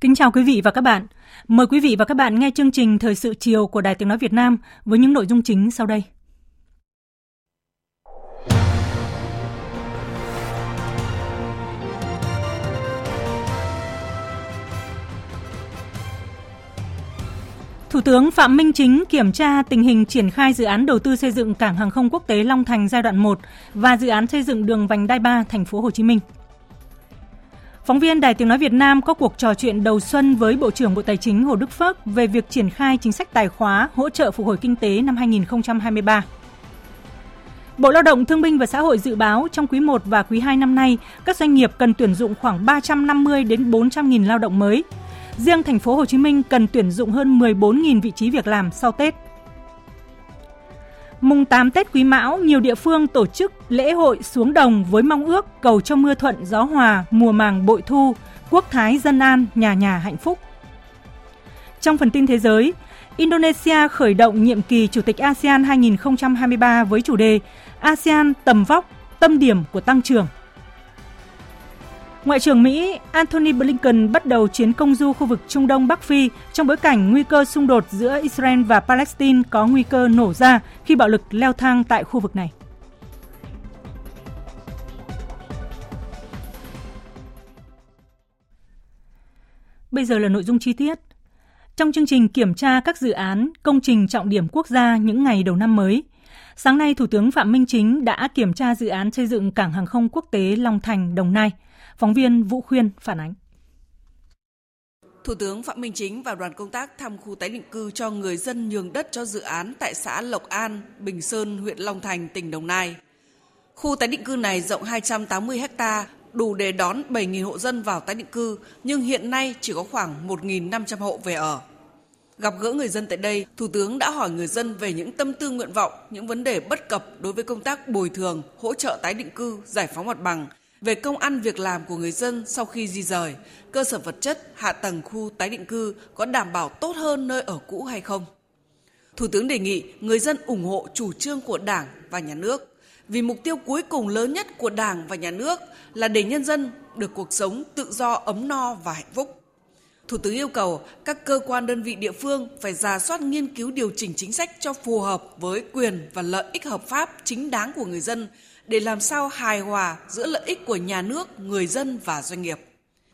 Kính chào quý vị và các bạn. Mời quý vị và các bạn nghe chương trình Thời sự chiều của Đài Tiếng Nói Việt Nam với những nội dung chính sau đây. Thủ tướng Phạm Minh Chính kiểm tra tình hình triển khai dự án đầu tư xây dựng cảng hàng không quốc tế Long Thành giai đoạn 1 và dự án xây dựng đường vành đai 3 thành phố Hồ Chí Minh. Phóng viên Đài Tiếng Nói Việt Nam có cuộc trò chuyện đầu xuân với Bộ trưởng Bộ Tài chính Hồ Đức Phước về việc triển khai chính sách tài khóa hỗ trợ phục hồi kinh tế năm 2023. Bộ Lao động Thương binh và Xã hội dự báo trong quý 1 và quý 2 năm nay, các doanh nghiệp cần tuyển dụng khoảng 350 đến 400 nghìn lao động mới. Riêng thành phố Hồ Chí Minh cần tuyển dụng hơn 14.000 vị trí việc làm sau Tết. Mùng 8 Tết Quý Mão, nhiều địa phương tổ chức lễ hội xuống đồng với mong ước cầu cho mưa thuận gió hòa, mùa màng bội thu, quốc thái dân an, nhà nhà hạnh phúc. Trong phần tin thế giới, Indonesia khởi động nhiệm kỳ Chủ tịch ASEAN 2023 với chủ đề ASEAN tầm vóc, tâm điểm của tăng trưởng. Ngoại trưởng Mỹ Antony Blinken bắt đầu chuyến công du khu vực Trung Đông Bắc Phi trong bối cảnh nguy cơ xung đột giữa Israel và Palestine có nguy cơ nổ ra khi bạo lực leo thang tại khu vực này. Bây giờ là nội dung chi tiết. Trong chương trình kiểm tra các dự án, công trình trọng điểm quốc gia những ngày đầu năm mới, sáng nay Thủ tướng Phạm Minh Chính đã kiểm tra dự án xây dựng cảng hàng không quốc tế Long Thành, Đồng Nai – Phóng viên Vũ Khuyên phản ánh. Thủ tướng Phạm Minh Chính và đoàn công tác thăm khu tái định cư cho người dân nhường đất cho dự án tại xã Lộc An, Bình Sơn, huyện Long Thành, tỉnh Đồng Nai. Khu tái định cư này rộng 280 ha, đủ để đón 7.000 hộ dân vào tái định cư, nhưng hiện nay chỉ có khoảng 1.500 hộ về ở. Gặp gỡ người dân tại đây, Thủ tướng đã hỏi người dân về những tâm tư nguyện vọng, những vấn đề bất cập đối với công tác bồi thường, hỗ trợ tái định cư, giải phóng mặt bằng, về công ăn việc làm của người dân sau khi di rời, cơ sở vật chất, hạ tầng khu tái định cư có đảm bảo tốt hơn nơi ở cũ hay không. Thủ tướng đề nghị người dân ủng hộ chủ trương của Đảng và Nhà nước, vì mục tiêu cuối cùng lớn nhất của Đảng và Nhà nước là để nhân dân được cuộc sống tự do, ấm no và hạnh phúc. Thủ tướng yêu cầu các cơ quan đơn vị địa phương phải ra soát nghiên cứu điều chỉnh chính sách cho phù hợp với quyền và lợi ích hợp pháp chính đáng của người dân để làm sao hài hòa giữa lợi ích của nhà nước, người dân và doanh nghiệp.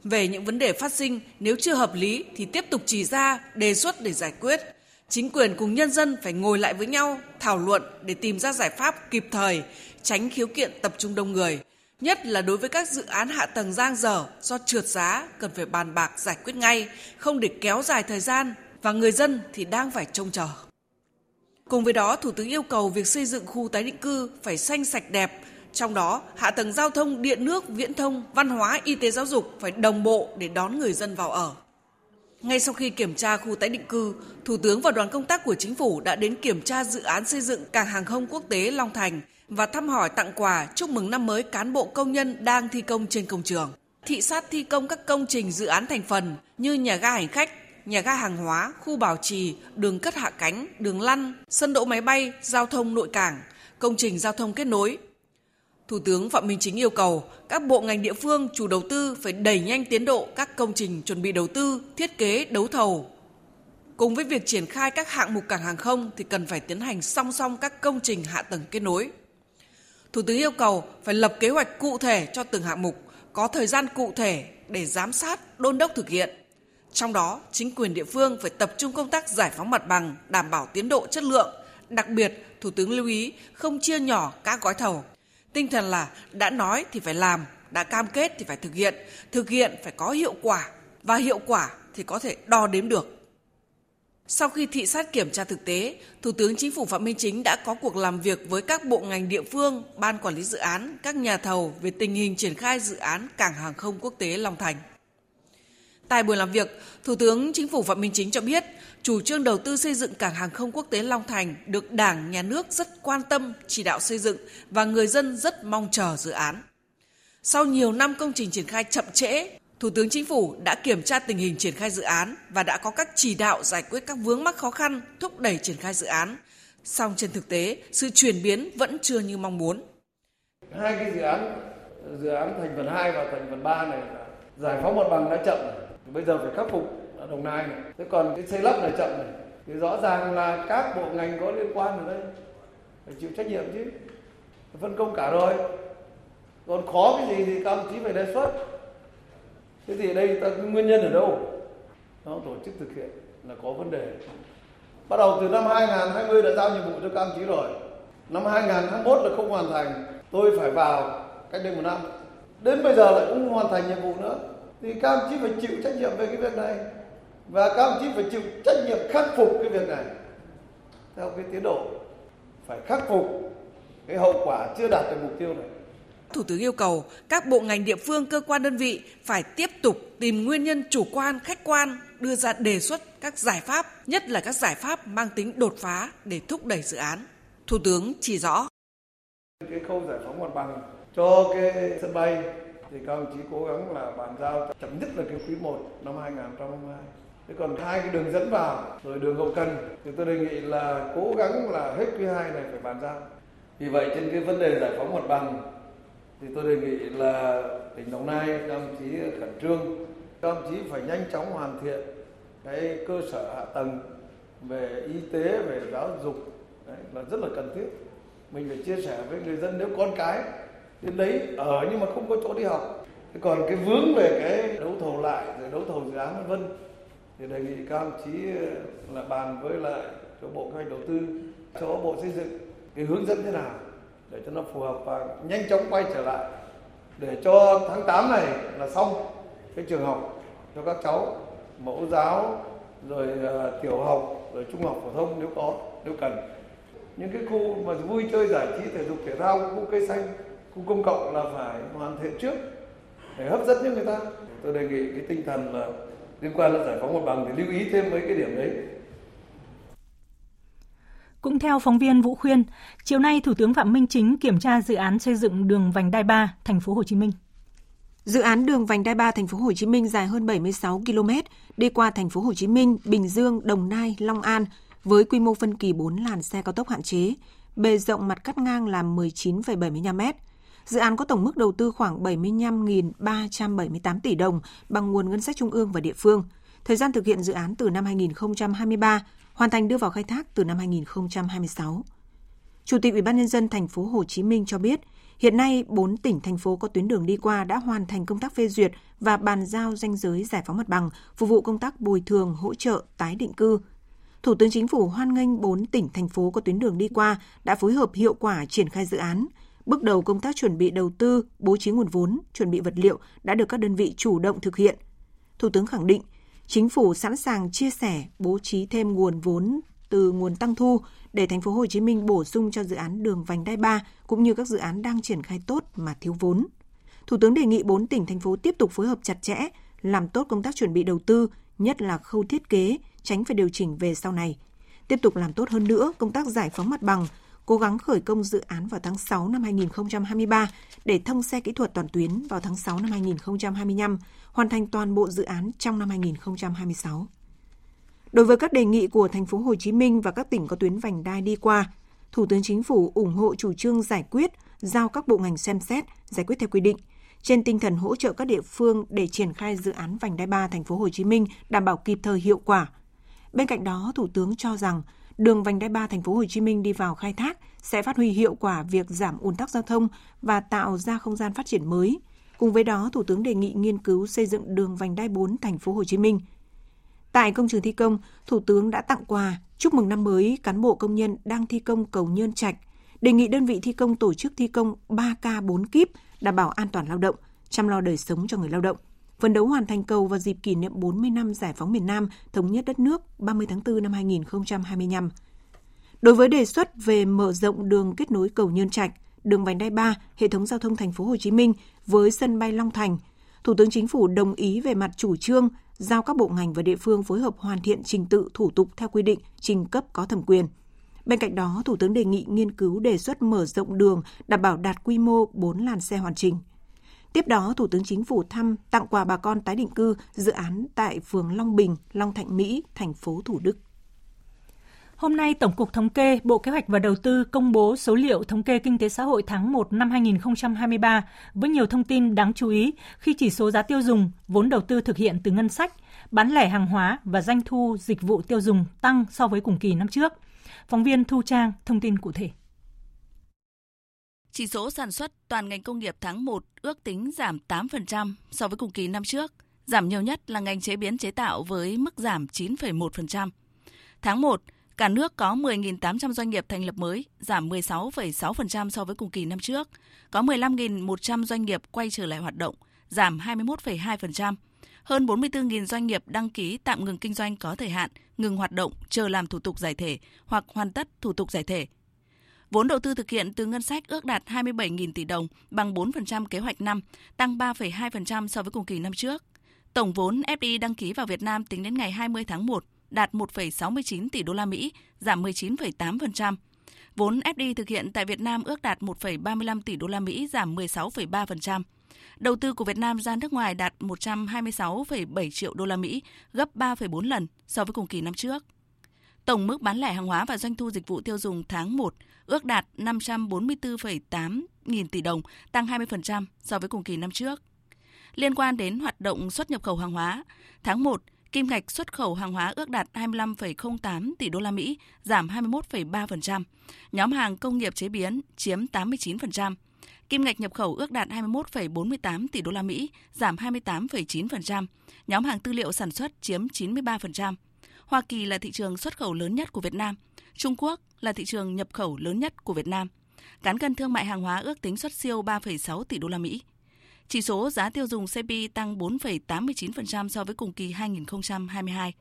Về những vấn đề phát sinh, nếu chưa hợp lý thì tiếp tục chỉ ra, đề xuất để giải quyết. Chính quyền cùng nhân dân phải ngồi lại với nhau, thảo luận để tìm ra giải pháp kịp thời, tránh khiếu kiện tập trung đông người. Nhất là đối với các dự án hạ tầng giang dở do trượt giá cần phải bàn bạc giải quyết ngay, không để kéo dài thời gian và người dân thì đang phải trông chờ. Cùng với đó, Thủ tướng yêu cầu việc xây dựng khu tái định cư phải xanh sạch đẹp, trong đó hạ tầng giao thông, điện nước, viễn thông, văn hóa, y tế giáo dục phải đồng bộ để đón người dân vào ở. Ngay sau khi kiểm tra khu tái định cư, Thủ tướng và đoàn công tác của chính phủ đã đến kiểm tra dự án xây dựng cảng hàng không quốc tế Long Thành và thăm hỏi tặng quà chúc mừng năm mới cán bộ công nhân đang thi công trên công trường. Thị sát thi công các công trình dự án thành phần như nhà ga hành khách, nhà ga hàng hóa, khu bảo trì, đường cất hạ cánh, đường lăn, sân đỗ máy bay, giao thông nội cảng, công trình giao thông kết nối. Thủ tướng Phạm Minh Chính yêu cầu các bộ ngành địa phương chủ đầu tư phải đẩy nhanh tiến độ các công trình chuẩn bị đầu tư, thiết kế, đấu thầu. Cùng với việc triển khai các hạng mục cảng hàng không thì cần phải tiến hành song song các công trình hạ tầng kết nối. Thủ tướng yêu cầu phải lập kế hoạch cụ thể cho từng hạng mục, có thời gian cụ thể để giám sát, đôn đốc thực hiện trong đó, chính quyền địa phương phải tập trung công tác giải phóng mặt bằng, đảm bảo tiến độ chất lượng. Đặc biệt, Thủ tướng lưu ý không chia nhỏ các gói thầu. Tinh thần là đã nói thì phải làm, đã cam kết thì phải thực hiện, thực hiện phải có hiệu quả và hiệu quả thì có thể đo đếm được. Sau khi thị sát kiểm tra thực tế, Thủ tướng Chính phủ Phạm Minh Chính đã có cuộc làm việc với các bộ ngành địa phương, ban quản lý dự án, các nhà thầu về tình hình triển khai dự án cảng hàng không quốc tế Long Thành. Tại buổi làm việc, Thủ tướng Chính phủ Phạm Minh Chính cho biết, chủ trương đầu tư xây dựng cảng hàng không quốc tế Long Thành được Đảng, Nhà nước rất quan tâm, chỉ đạo xây dựng và người dân rất mong chờ dự án. Sau nhiều năm công trình triển khai chậm trễ, Thủ tướng Chính phủ đã kiểm tra tình hình triển khai dự án và đã có các chỉ đạo giải quyết các vướng mắc khó khăn, thúc đẩy triển khai dự án. Song trên thực tế, sự chuyển biến vẫn chưa như mong muốn. Hai cái dự án, dự án thành phần 2 và thành phần 3 này giải phóng mặt bằng đã chậm, bây giờ phải khắc phục ở Đồng Nai này. Thế còn cái xây lắp này chậm này, thì rõ ràng là các bộ ngành có liên quan ở đây phải chịu trách nhiệm chứ. Phân công cả rồi. Còn khó cái gì thì các ông chí phải đề xuất. Thế thì đây ta nguyên nhân ở đâu? Nó tổ chức thực hiện là có vấn đề. Bắt đầu từ năm 2020 đã giao nhiệm vụ cho các ông chí rồi. Năm 2021 là không hoàn thành. Tôi phải vào cách đây một năm. Đến bây giờ lại cũng hoàn thành nhiệm vụ nữa thì các ông chí phải chịu trách nhiệm về cái việc này và các ông chí phải chịu trách nhiệm khắc phục cái việc này theo cái tiến độ phải khắc phục cái hậu quả chưa đạt được mục tiêu này Thủ tướng yêu cầu các bộ ngành địa phương, cơ quan đơn vị phải tiếp tục tìm nguyên nhân chủ quan, khách quan, đưa ra đề xuất các giải pháp, nhất là các giải pháp mang tính đột phá để thúc đẩy dự án. Thủ tướng chỉ rõ. Cái khâu giải phóng mặt bằng cho cái sân bay thì các ông chí cố gắng là bàn giao chậm nhất là cái quý 1 năm 2022. Thế còn hai cái đường dẫn vào rồi đường hậu cần thì tôi đề nghị là cố gắng là hết quý 2 này phải bàn giao. Vì vậy trên cái vấn đề giải phóng mặt bằng thì tôi đề nghị là tỉnh Đồng Nai các ông chí khẩn trương các ông chí phải nhanh chóng hoàn thiện cái cơ sở hạ tầng về y tế về giáo dục đấy, là rất là cần thiết mình phải chia sẻ với người dân nếu con cái đến đấy ở nhưng mà không có chỗ đi học. Thế còn cái vướng về cái đấu thầu lại rồi đấu thầu dự án vân vân thì đề nghị các ông chí ờ, là bàn với lại cho bộ kế hoạch đầu tư cho bộ xây dựng cái hướng dẫn thế nào để cho nó phù hợp và nhanh chóng quay trở lại. Để cho tháng 8 này là xong cái trường học cho các cháu mẫu giáo rồi uh, tiểu học rồi trung học phổ thông nếu có nếu cần. Những cái khu mà vui chơi giải trí thể dục thể thao khu cây xanh khu công cộng là phải hoàn thiện trước để hấp dẫn những người ta tôi đề nghị cái tinh thần là liên quan đến giải phóng mặt bằng thì lưu ý thêm mấy cái điểm đấy cũng theo phóng viên Vũ Khuyên, chiều nay Thủ tướng Phạm Minh Chính kiểm tra dự án xây dựng đường vành đai 3 thành phố Hồ Chí Minh. Dự án đường vành đai 3 thành phố Hồ Chí Minh dài hơn 76 km, đi qua thành phố Hồ Chí Minh, Bình Dương, Đồng Nai, Long An với quy mô phân kỳ 4 làn xe cao tốc hạn chế, bề rộng mặt cắt ngang là 19,75 m. Dự án có tổng mức đầu tư khoảng 75.378 tỷ đồng bằng nguồn ngân sách trung ương và địa phương. Thời gian thực hiện dự án từ năm 2023 hoàn thành đưa vào khai thác từ năm 2026. Chủ tịch Ủy ban nhân dân thành phố Hồ Chí Minh cho biết, hiện nay 4 tỉnh thành phố có tuyến đường đi qua đã hoàn thành công tác phê duyệt và bàn giao danh giới giải phóng mặt bằng, phục vụ công tác bồi thường, hỗ trợ, tái định cư. Thủ tướng Chính phủ hoan nghênh 4 tỉnh thành phố có tuyến đường đi qua đã phối hợp hiệu quả triển khai dự án. Bước đầu công tác chuẩn bị đầu tư, bố trí nguồn vốn, chuẩn bị vật liệu đã được các đơn vị chủ động thực hiện. Thủ tướng khẳng định, Chính phủ sẵn sàng chia sẻ, bố trí thêm nguồn vốn từ nguồn tăng thu để thành phố Hồ Chí Minh bổ sung cho dự án đường vành đai 3 cũng như các dự án đang triển khai tốt mà thiếu vốn. Thủ tướng đề nghị 4 tỉnh thành phố tiếp tục phối hợp chặt chẽ, làm tốt công tác chuẩn bị đầu tư, nhất là khâu thiết kế, tránh phải điều chỉnh về sau này. Tiếp tục làm tốt hơn nữa công tác giải phóng mặt bằng, cố gắng khởi công dự án vào tháng 6 năm 2023 để thông xe kỹ thuật toàn tuyến vào tháng 6 năm 2025, hoàn thành toàn bộ dự án trong năm 2026. Đối với các đề nghị của thành phố Hồ Chí Minh và các tỉnh có tuyến vành đai đi qua, Thủ tướng Chính phủ ủng hộ chủ trương giải quyết, giao các bộ ngành xem xét, giải quyết theo quy định, trên tinh thần hỗ trợ các địa phương để triển khai dự án vành đai 3 thành phố Hồ Chí Minh đảm bảo kịp thời hiệu quả. Bên cạnh đó, Thủ tướng cho rằng đường vành đai 3 thành phố Hồ Chí Minh đi vào khai thác sẽ phát huy hiệu quả việc giảm ùn tắc giao thông và tạo ra không gian phát triển mới. Cùng với đó, Thủ tướng đề nghị nghiên cứu xây dựng đường vành đai 4 thành phố Hồ Chí Minh. Tại công trường thi công, Thủ tướng đã tặng quà chúc mừng năm mới cán bộ công nhân đang thi công cầu Nhơn Trạch, đề nghị đơn vị thi công tổ chức thi công 3K 4 kíp đảm bảo an toàn lao động, chăm lo đời sống cho người lao động. Phấn đấu hoàn thành cầu vào dịp kỷ niệm 40 năm giải phóng miền Nam, thống nhất đất nước 30 tháng 4 năm 2025. Đối với đề xuất về mở rộng đường kết nối cầu Nhơn Trạch, đường vành đai 3, hệ thống giao thông thành phố Hồ Chí Minh với sân bay Long Thành, Thủ tướng Chính phủ đồng ý về mặt chủ trương giao các bộ ngành và địa phương phối hợp hoàn thiện trình tự thủ tục theo quy định trình cấp có thẩm quyền. Bên cạnh đó, Thủ tướng đề nghị nghiên cứu đề xuất mở rộng đường đảm bảo đạt quy mô 4 làn xe hoàn chỉnh. Tiếp đó, Thủ tướng Chính phủ thăm tặng quà bà con tái định cư dự án tại phường Long Bình, Long Thạnh Mỹ, thành phố Thủ Đức. Hôm nay, Tổng cục Thống kê, Bộ Kế hoạch và Đầu tư công bố số liệu thống kê kinh tế xã hội tháng 1 năm 2023 với nhiều thông tin đáng chú ý khi chỉ số giá tiêu dùng, vốn đầu tư thực hiện từ ngân sách, bán lẻ hàng hóa và doanh thu dịch vụ tiêu dùng tăng so với cùng kỳ năm trước. Phóng viên Thu Trang thông tin cụ thể. Chỉ số sản xuất toàn ngành công nghiệp tháng 1 ước tính giảm 8% so với cùng kỳ năm trước. Giảm nhiều nhất là ngành chế biến chế tạo với mức giảm 9,1%. Tháng 1, cả nước có 10.800 doanh nghiệp thành lập mới, giảm 16,6% so với cùng kỳ năm trước. Có 15.100 doanh nghiệp quay trở lại hoạt động, giảm 21,2%. Hơn 44.000 doanh nghiệp đăng ký tạm ngừng kinh doanh có thời hạn, ngừng hoạt động, chờ làm thủ tục giải thể hoặc hoàn tất thủ tục giải thể. Vốn đầu tư thực hiện từ ngân sách ước đạt 27.000 tỷ đồng, bằng 4% kế hoạch năm, tăng 3,2% so với cùng kỳ năm trước. Tổng vốn FDI đăng ký vào Việt Nam tính đến ngày 20 tháng 1 đạt 1,69 tỷ đô la Mỹ, giảm 19,8%. Vốn FDI thực hiện tại Việt Nam ước đạt 1,35 tỷ đô la Mỹ, giảm 16,3%. Đầu tư của Việt Nam ra nước ngoài đạt 126,7 triệu đô la Mỹ, gấp 3,4 lần so với cùng kỳ năm trước. Tổng mức bán lẻ hàng hóa và doanh thu dịch vụ tiêu dùng tháng 1 ước đạt 544,8 nghìn tỷ đồng, tăng 20% so với cùng kỳ năm trước. Liên quan đến hoạt động xuất nhập khẩu hàng hóa, tháng 1, kim ngạch xuất khẩu hàng hóa ước đạt 25,08 tỷ đô la Mỹ, giảm 21,3%. Nhóm hàng công nghiệp chế biến chiếm 89%. Kim ngạch nhập khẩu ước đạt 21,48 tỷ đô la Mỹ, giảm 28,9%. Nhóm hàng tư liệu sản xuất chiếm 93%. Hoa Kỳ là thị trường xuất khẩu lớn nhất của Việt Nam. Trung Quốc là thị trường nhập khẩu lớn nhất của Việt Nam. Cán cân thương mại hàng hóa ước tính xuất siêu 3,6 tỷ đô la Mỹ. Chỉ số giá tiêu dùng CPI tăng 4,89% so với cùng kỳ 2022.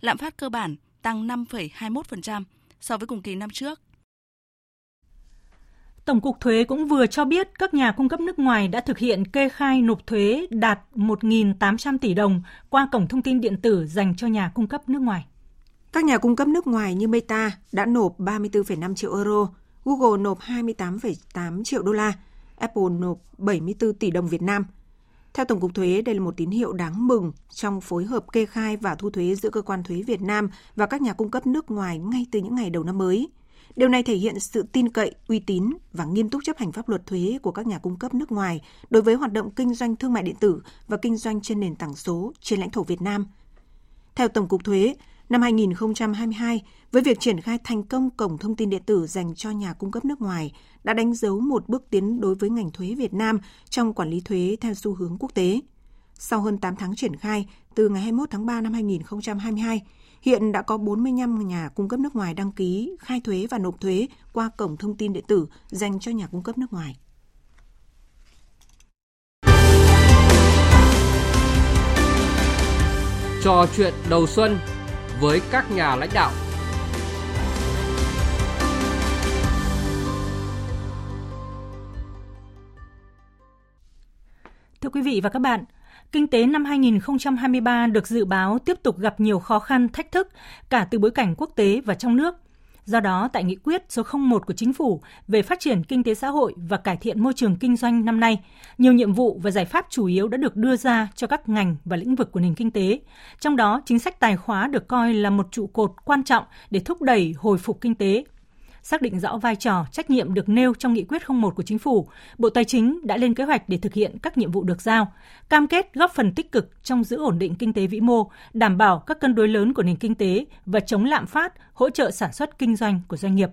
Lạm phát cơ bản tăng 5,21% so với cùng kỳ năm trước. Tổng cục Thuế cũng vừa cho biết các nhà cung cấp nước ngoài đã thực hiện kê khai nộp thuế đạt 1.800 tỷ đồng qua cổng thông tin điện tử dành cho nhà cung cấp nước ngoài. Các nhà cung cấp nước ngoài như Meta đã nộp 34,5 triệu euro, Google nộp 28,8 triệu đô la, Apple nộp 74 tỷ đồng Việt Nam. Theo Tổng cục Thuế, đây là một tín hiệu đáng mừng trong phối hợp kê khai và thu thuế giữa cơ quan thuế Việt Nam và các nhà cung cấp nước ngoài ngay từ những ngày đầu năm mới. Điều này thể hiện sự tin cậy, uy tín và nghiêm túc chấp hành pháp luật thuế của các nhà cung cấp nước ngoài đối với hoạt động kinh doanh thương mại điện tử và kinh doanh trên nền tảng số trên lãnh thổ Việt Nam. Theo Tổng cục Thuế, năm 2022, với việc triển khai thành công cổng thông tin điện tử dành cho nhà cung cấp nước ngoài đã đánh dấu một bước tiến đối với ngành thuế Việt Nam trong quản lý thuế theo xu hướng quốc tế. Sau hơn 8 tháng triển khai, từ ngày 21 tháng 3 năm 2022, hiện đã có 45 nhà cung cấp nước ngoài đăng ký khai thuế và nộp thuế qua cổng thông tin điện tử dành cho nhà cung cấp nước ngoài. Trò chuyện đầu xuân với các nhà lãnh đạo. Thưa quý vị và các bạn, kinh tế năm 2023 được dự báo tiếp tục gặp nhiều khó khăn, thách thức cả từ bối cảnh quốc tế và trong nước. Do đó, tại nghị quyết số 01 của Chính phủ về phát triển kinh tế xã hội và cải thiện môi trường kinh doanh năm nay, nhiều nhiệm vụ và giải pháp chủ yếu đã được đưa ra cho các ngành và lĩnh vực của nền kinh tế. Trong đó, chính sách tài khóa được coi là một trụ cột quan trọng để thúc đẩy hồi phục kinh tế, xác định rõ vai trò, trách nhiệm được nêu trong nghị quyết 01 của chính phủ, Bộ Tài chính đã lên kế hoạch để thực hiện các nhiệm vụ được giao, cam kết góp phần tích cực trong giữ ổn định kinh tế vĩ mô, đảm bảo các cân đối lớn của nền kinh tế và chống lạm phát, hỗ trợ sản xuất kinh doanh của doanh nghiệp.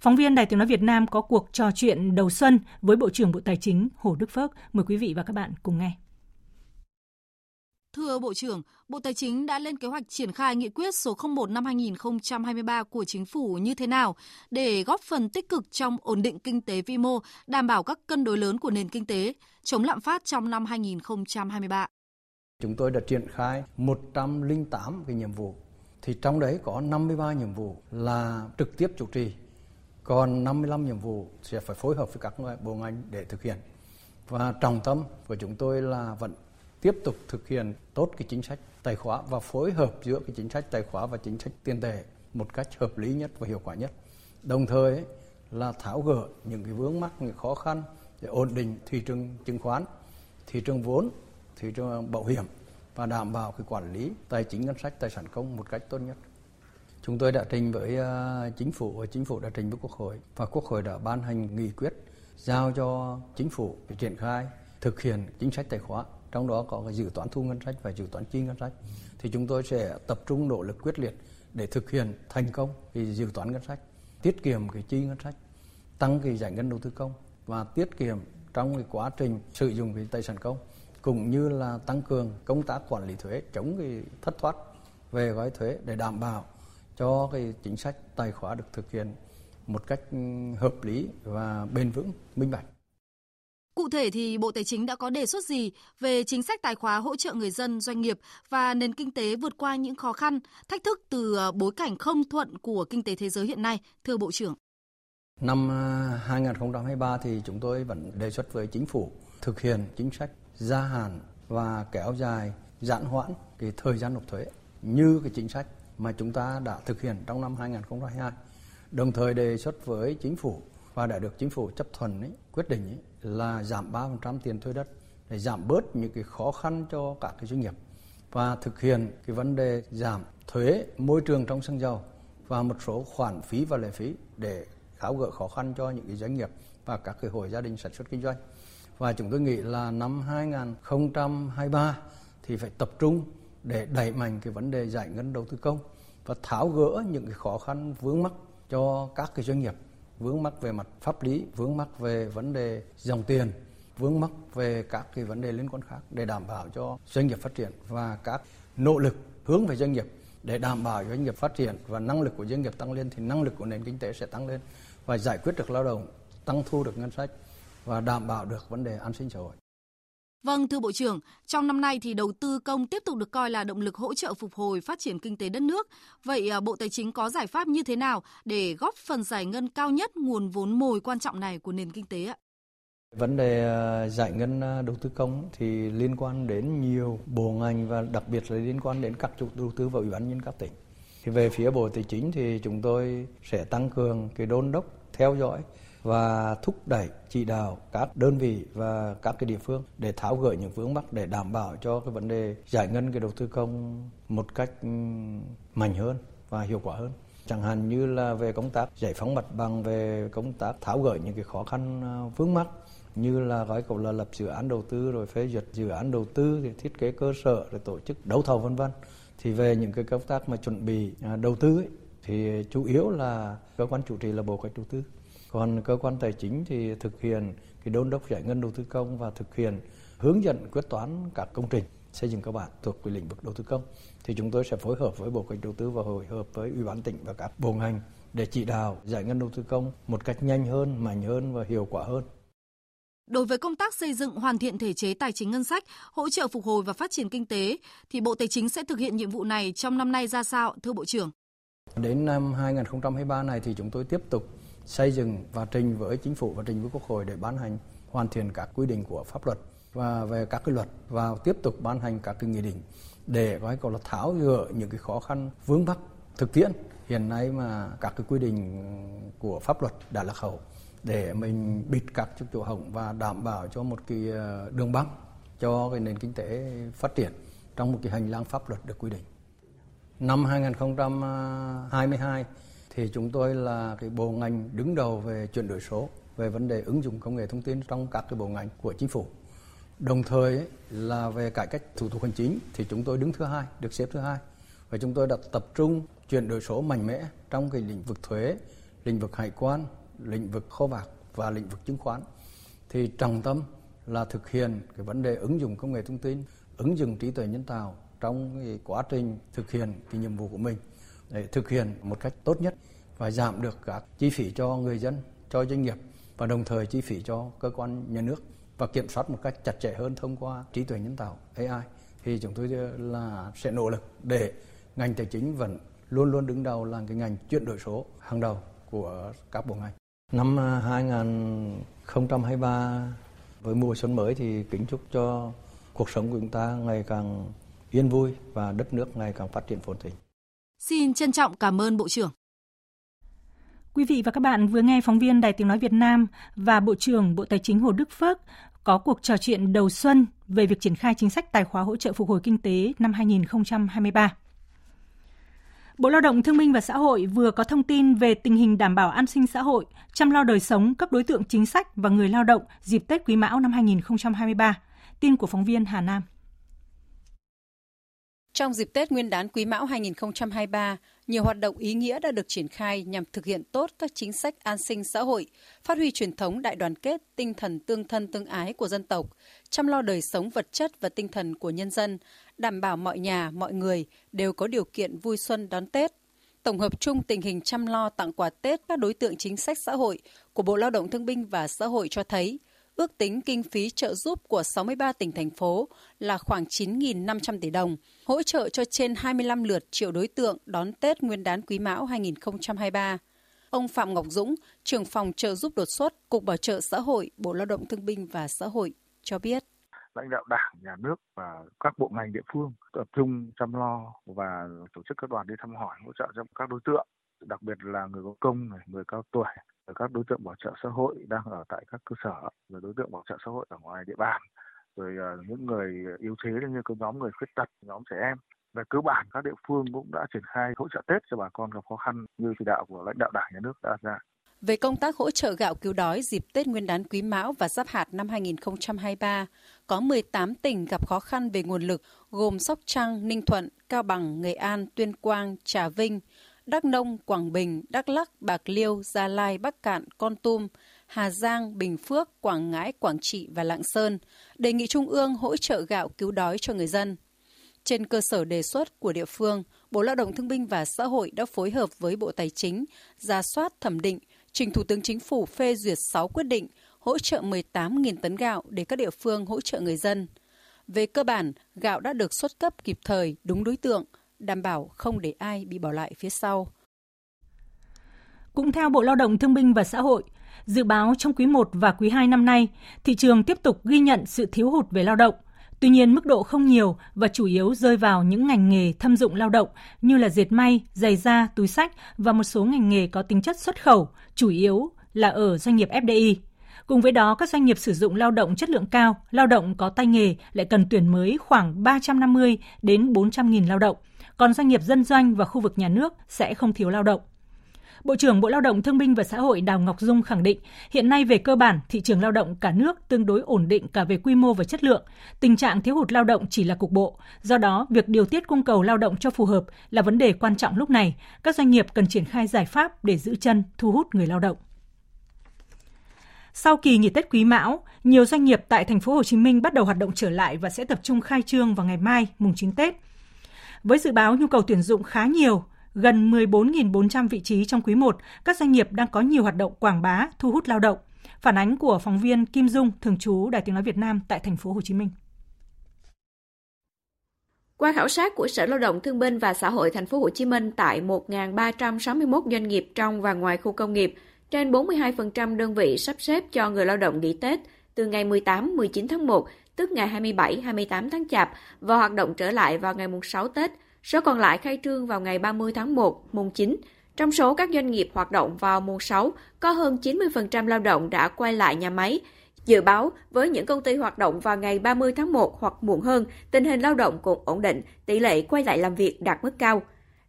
Phóng viên Đài Tiếng Nói Việt Nam có cuộc trò chuyện đầu xuân với Bộ trưởng Bộ Tài chính Hồ Đức Phước. Mời quý vị và các bạn cùng nghe. Thưa Bộ trưởng, Bộ Tài chính đã lên kế hoạch triển khai nghị quyết số 01 năm 2023 của Chính phủ như thế nào để góp phần tích cực trong ổn định kinh tế vĩ mô, đảm bảo các cân đối lớn của nền kinh tế, chống lạm phát trong năm 2023? Chúng tôi đã triển khai 108 cái nhiệm vụ, thì trong đấy có 53 nhiệm vụ là trực tiếp chủ trì, còn 55 nhiệm vụ sẽ phải phối hợp với các bộ ngành để thực hiện. Và trọng tâm của chúng tôi là vẫn tiếp tục thực hiện tốt cái chính sách tài khóa và phối hợp giữa cái chính sách tài khóa và chính sách tiền tệ một cách hợp lý nhất và hiệu quả nhất. Đồng thời là tháo gỡ những cái vướng mắc, những khó khăn để ổn định thị trường chứng khoán, thị trường vốn, thị trường bảo hiểm và đảm bảo cái quản lý tài chính ngân sách tài sản công một cách tốt nhất. Chúng tôi đã trình với à, chính phủ và chính phủ đã trình với quốc hội và quốc hội đã ban hành nghị quyết giao cho chính phủ để triển khai thực hiện chính sách tài khoá trong đó có cái dự toán thu ngân sách và dự toán chi ngân sách. Thì chúng tôi sẽ tập trung nỗ lực quyết liệt để thực hiện thành công cái dự toán ngân sách, tiết kiệm cái chi ngân sách, tăng cái giải ngân đầu tư công và tiết kiệm trong cái quá trình sử dụng cái tài sản công, cũng như là tăng cường công tác quản lý thuế, chống cái thất thoát về gói thuế để đảm bảo cho cái chính sách tài khóa được thực hiện một cách ừ, hợp lý và bền vững, minh bạch. Cụ thể thì Bộ Tài chính đã có đề xuất gì về chính sách tài khóa hỗ trợ người dân, doanh nghiệp và nền kinh tế vượt qua những khó khăn, thách thức từ ờ, bối cảnh không thuận của kinh tế thế giới hiện nay, thưa Bộ trưởng? Năm ờ, 2023 thì chúng tôi vẫn đề xuất với chính phủ thực hiện chính sách gia hạn và kéo dài giãn hoãn cái thời gian nộp thuế như cái chính sách mà chúng ta đã thực hiện trong năm 2022. Đồng thời đề xuất với chính phủ và đã được chính phủ chấp thuận ấy, quyết định ấy, là giảm 3% tiền thuê đất để giảm bớt những cái khó khăn cho các cái doanh nghiệp và thực hiện cái vấn đề giảm thuế môi trường trong xăng dầu và một số khoản phí và lệ phí để tháo gỡ khó khăn cho những cái doanh nghiệp và các cái hội gia đình sản xuất kinh doanh. Và chúng tôi nghĩ là năm 2023 thì phải tập trung để đẩy mạnh cái vấn đề giải ngân đầu tư công và tháo gỡ những cái khó khăn vướng mắc cho các cái doanh nghiệp vướng mắc về mặt pháp lý, vướng mắc về vấn đề dòng tiền, vướng mắc về các cái vấn đề liên quan khác để đảm bảo cho doanh nghiệp phát triển và các nỗ lực hướng về doanh nghiệp để đảm bảo doanh nghiệp phát triển và năng lực của doanh nghiệp tăng lên thì năng lực của nền kinh tế sẽ tăng lên và giải quyết được lao động, tăng thu được ngân sách và đảm bảo được vấn đề an sinh xã hội. Vâng, thưa Bộ trưởng, trong năm nay thì đầu tư công tiếp tục được coi là động lực hỗ trợ phục hồi phát triển kinh tế đất nước. Vậy à, Bộ Tài chính có giải pháp như thế nào để góp phần giải ngân cao nhất nguồn vốn mồi quan trọng này của nền kinh tế ạ? Vấn đề à, giải ngân à, đầu tư công thì liên quan đến nhiều bộ ngành và đặc biệt là liên quan đến các chủ đầu tư và ủy ban nhân các tỉnh. Thì về phía Bộ Tài chính thì chúng tôi sẽ tăng cường cái đôn đốc theo dõi và thúc đẩy chỉ đạo các đơn vị và các cái địa phương để tháo gỡ những vướng mắc để đảm bảo cho cái vấn đề giải ngân cái đầu tư công một cách ừ, mạnh hơn và hiệu quả hơn. Chẳng hạn như là về công tác giải phóng mặt bằng về công tác tháo gỡ những cái khó khăn ờ, vướng mắc như là gói cầu là lập dự án đầu tư rồi phê duyệt dự án đầu tư thì thiết kế cơ sở rồi tổ chức đấu thầu vân vân. Thì về những cái công tác mà chuẩn bị ờ, đầu tư ấy, thì chủ yếu là cơ quan chủ trì là bộ kế hoạch đầu tư còn cơ quan tài chính thì thực hiện cái đôn đốc giải ngân đầu tư công và thực hiện hướng dẫn quyết toán các công trình xây dựng cơ bản thuộc về lĩnh vực đầu tư công thì chúng tôi sẽ phối hợp với bộ hoạch đầu tư và hội hợp với ủy ban tỉnh và các bộ ngành để chỉ đạo giải ngân đầu tư công một cách nhanh hơn, mạnh hơn và hiệu quả hơn. Đối với công tác xây dựng hoàn thiện thể chế tài chính ngân sách, hỗ trợ phục hồi và phát triển kinh tế, thì Bộ Tài chính sẽ thực hiện nhiệm vụ này trong năm nay ra sao, thưa Bộ trưởng? Đến năm 2023 này thì chúng tôi tiếp tục xây dựng và trình với chính phủ và trình với quốc hội để ban hành, hoàn thiện các quy định của pháp luật và về các cái luật và tiếp tục ban hành các cái nghị định để gọi là tháo gỡ những cái khó khăn vướng mắc thực tiễn hiện nay mà các cái quy định của pháp luật đã lạc hậu để mình bịt các chỗ hỏng và đảm bảo cho một cái ờ, đường băng cho cái nền kinh tế phát triển trong một cái hành lang pháp luật được quy định. Năm 2022 thì chúng tôi là cái bộ ngành đứng đầu về chuyển đổi số về vấn đề ứng dụng công nghệ thông tin trong các cái bộ ngành của chính phủ. Đồng thời ấy, là về cải cách thủ tục hành chính thì chúng tôi đứng thứ hai, được xếp thứ hai. Và chúng tôi đã tập trung chuyển đổi số mạnh mẽ trong cái lĩnh vực thuế, lĩnh vực hải quan, lĩnh vực kho bạc và lĩnh vực chứng khoán. Thì trọng tâm là thực hiện cái vấn đề ứng dụng công nghệ thông tin ứng dụng trí tuệ nhân tạo trong cái quá trình thực hiện cái nhiệm vụ của mình để thực hiện một cách tốt nhất và giảm được các chi phí cho người dân, cho doanh nghiệp và đồng thời chi phí cho cơ quan nhà nước và kiểm soát một cách chặt chẽ hơn thông qua trí tuệ nhân tạo AI thì chúng tôi là sẽ nỗ lực để ngành tài chính vẫn luôn luôn đứng đầu là cái ngành chuyển đổi số hàng đầu của các bộ ngành. Năm à, 2023 với mùa xuân mới thì kính chúc cho cuộc sống của chúng ta ngày càng yên vui và đất nước ngày càng phát triển phồn thịnh. Xin trân trọng cảm ơn Bộ trưởng. Quý vị và các bạn vừa nghe phóng viên Đài Tiếng Nói Việt Nam và Bộ trưởng Bộ Tài chính Hồ Đức Phước có cuộc trò chuyện đầu xuân về việc triển khai chính sách tài khóa hỗ trợ phục hồi kinh tế năm 2023. Bộ Lao động Thương binh và Xã hội vừa có thông tin về tình hình đảm bảo an sinh xã hội, chăm lo đời sống các đối tượng chính sách và người lao động dịp Tết Quý Mão năm 2023. Tin của phóng viên Hà Nam. Trong dịp Tết Nguyên đán Quý Mão 2023, nhiều hoạt động ý nghĩa đã được triển khai nhằm thực hiện tốt các chính sách an sinh xã hội, phát huy truyền thống đại đoàn kết, tinh thần tương thân tương ái của dân tộc, chăm lo đời sống vật chất và tinh thần của nhân dân, đảm bảo mọi nhà, mọi người đều có điều kiện vui xuân đón Tết. Tổng hợp chung tình hình chăm lo tặng quà Tết các đối tượng chính sách xã hội của Bộ Lao động Thương binh và Xã hội cho thấy – ước tính kinh phí trợ giúp của 63 tỉnh thành phố là khoảng 9.500 tỷ đồng, hỗ trợ cho trên 25 lượt triệu đối tượng đón Tết Nguyên đán Quý Mão 2023. Ông Phạm Ngọc Dũng, trưởng phòng trợ giúp đột xuất, Cục Bảo trợ xã hội, Bộ Lao động Thương binh và Xã hội cho biết lãnh đạo đảng, nhà nước và các bộ ngành địa phương tập trung chăm lo và tổ chức các đoàn đi thăm hỏi hỗ trợ cho các đối tượng đặc biệt là người có công, người cao tuổi, các đối tượng bảo trợ xã hội đang ở tại các cơ sở, rồi đối tượng bảo trợ xã hội ở ngoài địa bàn, rồi ờ, những người yếu thế như các nhóm người khuyết tật, nhóm trẻ em. Về cơ bản các địa phương cũng đã triển khai hỗ trợ Tết cho bà con gặp khó khăn như chỉ đạo của lãnh đạo Đảng nhà nước đã ra. Về công tác hỗ trợ gạo cứu đói dịp Tết Nguyên đán Quý Mão và Giáp Hạt năm 2023, có 18 tỉnh gặp khó khăn về nguồn lực gồm Sóc Trăng, Ninh Thuận, Cao Bằng, Nghệ An, Tuyên Quang, Trà Vinh, Đắk Nông, Quảng Bình, Đắk Lắc, Bạc Liêu, Gia Lai, Bắc Cạn, Con Tum, Hà Giang, Bình Phước, Quảng Ngãi, Quảng Trị và Lạng Sơn, đề nghị Trung ương hỗ trợ gạo cứu đói cho người dân. Trên cơ sở đề xuất của địa phương, Bộ Lao động Thương binh và Xã hội đã phối hợp với Bộ Tài chính, ra soát thẩm định, trình Thủ tướng Chính phủ phê duyệt 6 quyết định hỗ trợ 18.000 tấn gạo để các địa phương hỗ trợ người dân. Về cơ bản, gạo đã được xuất cấp kịp thời, đúng đối tượng – đảm bảo không để ai bị bỏ lại phía sau. Cũng theo Bộ Lao động Thương binh và Xã hội, dự báo trong quý 1 và quý 2 năm nay, thị trường tiếp tục ghi nhận sự thiếu hụt về lao động. Tuy nhiên, mức độ không nhiều và chủ yếu rơi vào những ngành nghề thâm dụng lao động như là dệt may, giày da, túi sách và một số ngành nghề có tính chất xuất khẩu, chủ yếu là ở doanh nghiệp FDI. Cùng với đó, các doanh nghiệp sử dụng lao động chất lượng cao, lao động có tay nghề lại cần tuyển mới khoảng 350 đến 400 nghìn lao động – còn doanh nghiệp dân doanh và khu vực nhà nước sẽ không thiếu lao động. Bộ trưởng Bộ Lao động Thương binh và Xã hội Đào Ngọc Dung khẳng định, hiện nay về cơ bản, thị trường lao động cả nước tương đối ổn định cả về quy mô và chất lượng. Tình trạng thiếu hụt lao động chỉ là cục bộ. Do đó, việc điều tiết cung cầu lao động cho phù hợp là vấn đề quan trọng lúc này. Các doanh nghiệp cần triển khai giải pháp để giữ chân, thu hút người lao động. Sau kỳ nghỉ Tết Quý Mão, nhiều doanh nghiệp tại thành phố Hồ Chí Minh bắt đầu hoạt động trở lại và sẽ tập trung khai trương vào ngày mai, mùng 9 Tết. Với dự báo nhu cầu tuyển dụng khá nhiều, gần 14.400 vị trí trong quý 1, các doanh nghiệp đang có nhiều hoạt động quảng bá, thu hút lao động. Phản ánh của phóng viên Kim Dung, thường trú Đài Tiếng nói Việt Nam tại thành phố Hồ Chí Minh. Qua khảo sát của Sở Lao động Thương binh và Xã hội thành phố Hồ Chí Minh tại 1.361 doanh nghiệp trong và ngoài khu công nghiệp, trên 42% đơn vị sắp xếp cho người lao động nghỉ Tết từ ngày 18-19 tháng 1 tức ngày 27-28 tháng Chạp và hoạt động trở lại vào ngày mùng 6 Tết. Số còn lại khai trương vào ngày 30 tháng 1, mùng 9. Trong số các doanh nghiệp hoạt động vào mùng 6, có hơn 90% lao động đã quay lại nhà máy. Dự báo, với những công ty hoạt động vào ngày 30 tháng 1 hoặc muộn hơn, tình hình lao động cũng ổn định, tỷ lệ quay lại làm việc đạt mức cao.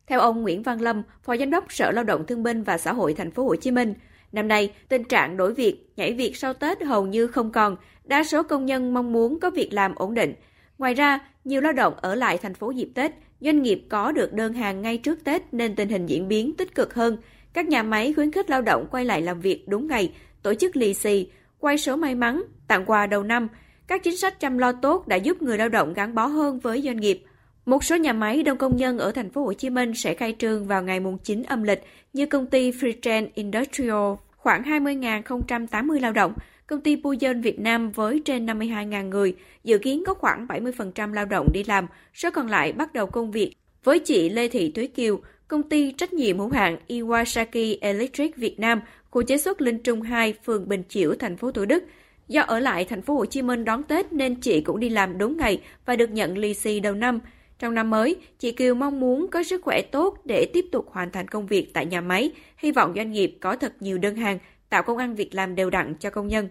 Theo ông Nguyễn Văn Lâm, Phó Giám đốc Sở Lao động Thương binh và Xã hội Thành phố Hồ Chí Minh, năm nay tình trạng đổi việc, nhảy việc sau Tết hầu như không còn, Đa số công nhân mong muốn có việc làm ổn định. Ngoài ra, nhiều lao động ở lại thành phố dịp Tết, doanh nghiệp có được đơn hàng ngay trước Tết nên tình hình diễn biến tích cực hơn. Các nhà máy khuyến khích lao động quay lại làm việc đúng ngày, tổ chức lì xì, quay số may mắn, tặng quà đầu năm. Các chính sách chăm lo tốt đã giúp người lao động gắn bó hơn với doanh nghiệp. Một số nhà máy đông công nhân ở thành phố Hồ Chí Minh sẽ khai trương vào ngày mùng 9 âm lịch như công ty Freetrend Industrial khoảng 20.080 lao động, công ty Puyen Việt Nam với trên 52.000 người, dự kiến có khoảng 70% lao động đi làm, số còn lại bắt đầu công việc. Với chị Lê Thị Thúy Kiều, công ty trách nhiệm hữu hạn Iwasaki Electric Việt Nam, khu chế xuất Linh Trung 2, phường Bình Chiểu, thành phố Thủ Đức, Do ở lại thành phố Hồ Chí Minh đón Tết nên chị cũng đi làm đúng ngày và được nhận lì xì đầu năm. Trong năm mới, chị Kiều mong muốn có sức khỏe tốt để tiếp tục hoàn thành công việc tại nhà máy, hy vọng doanh nghiệp có thật nhiều đơn hàng, tạo công ăn việc làm đều đặn cho công nhân.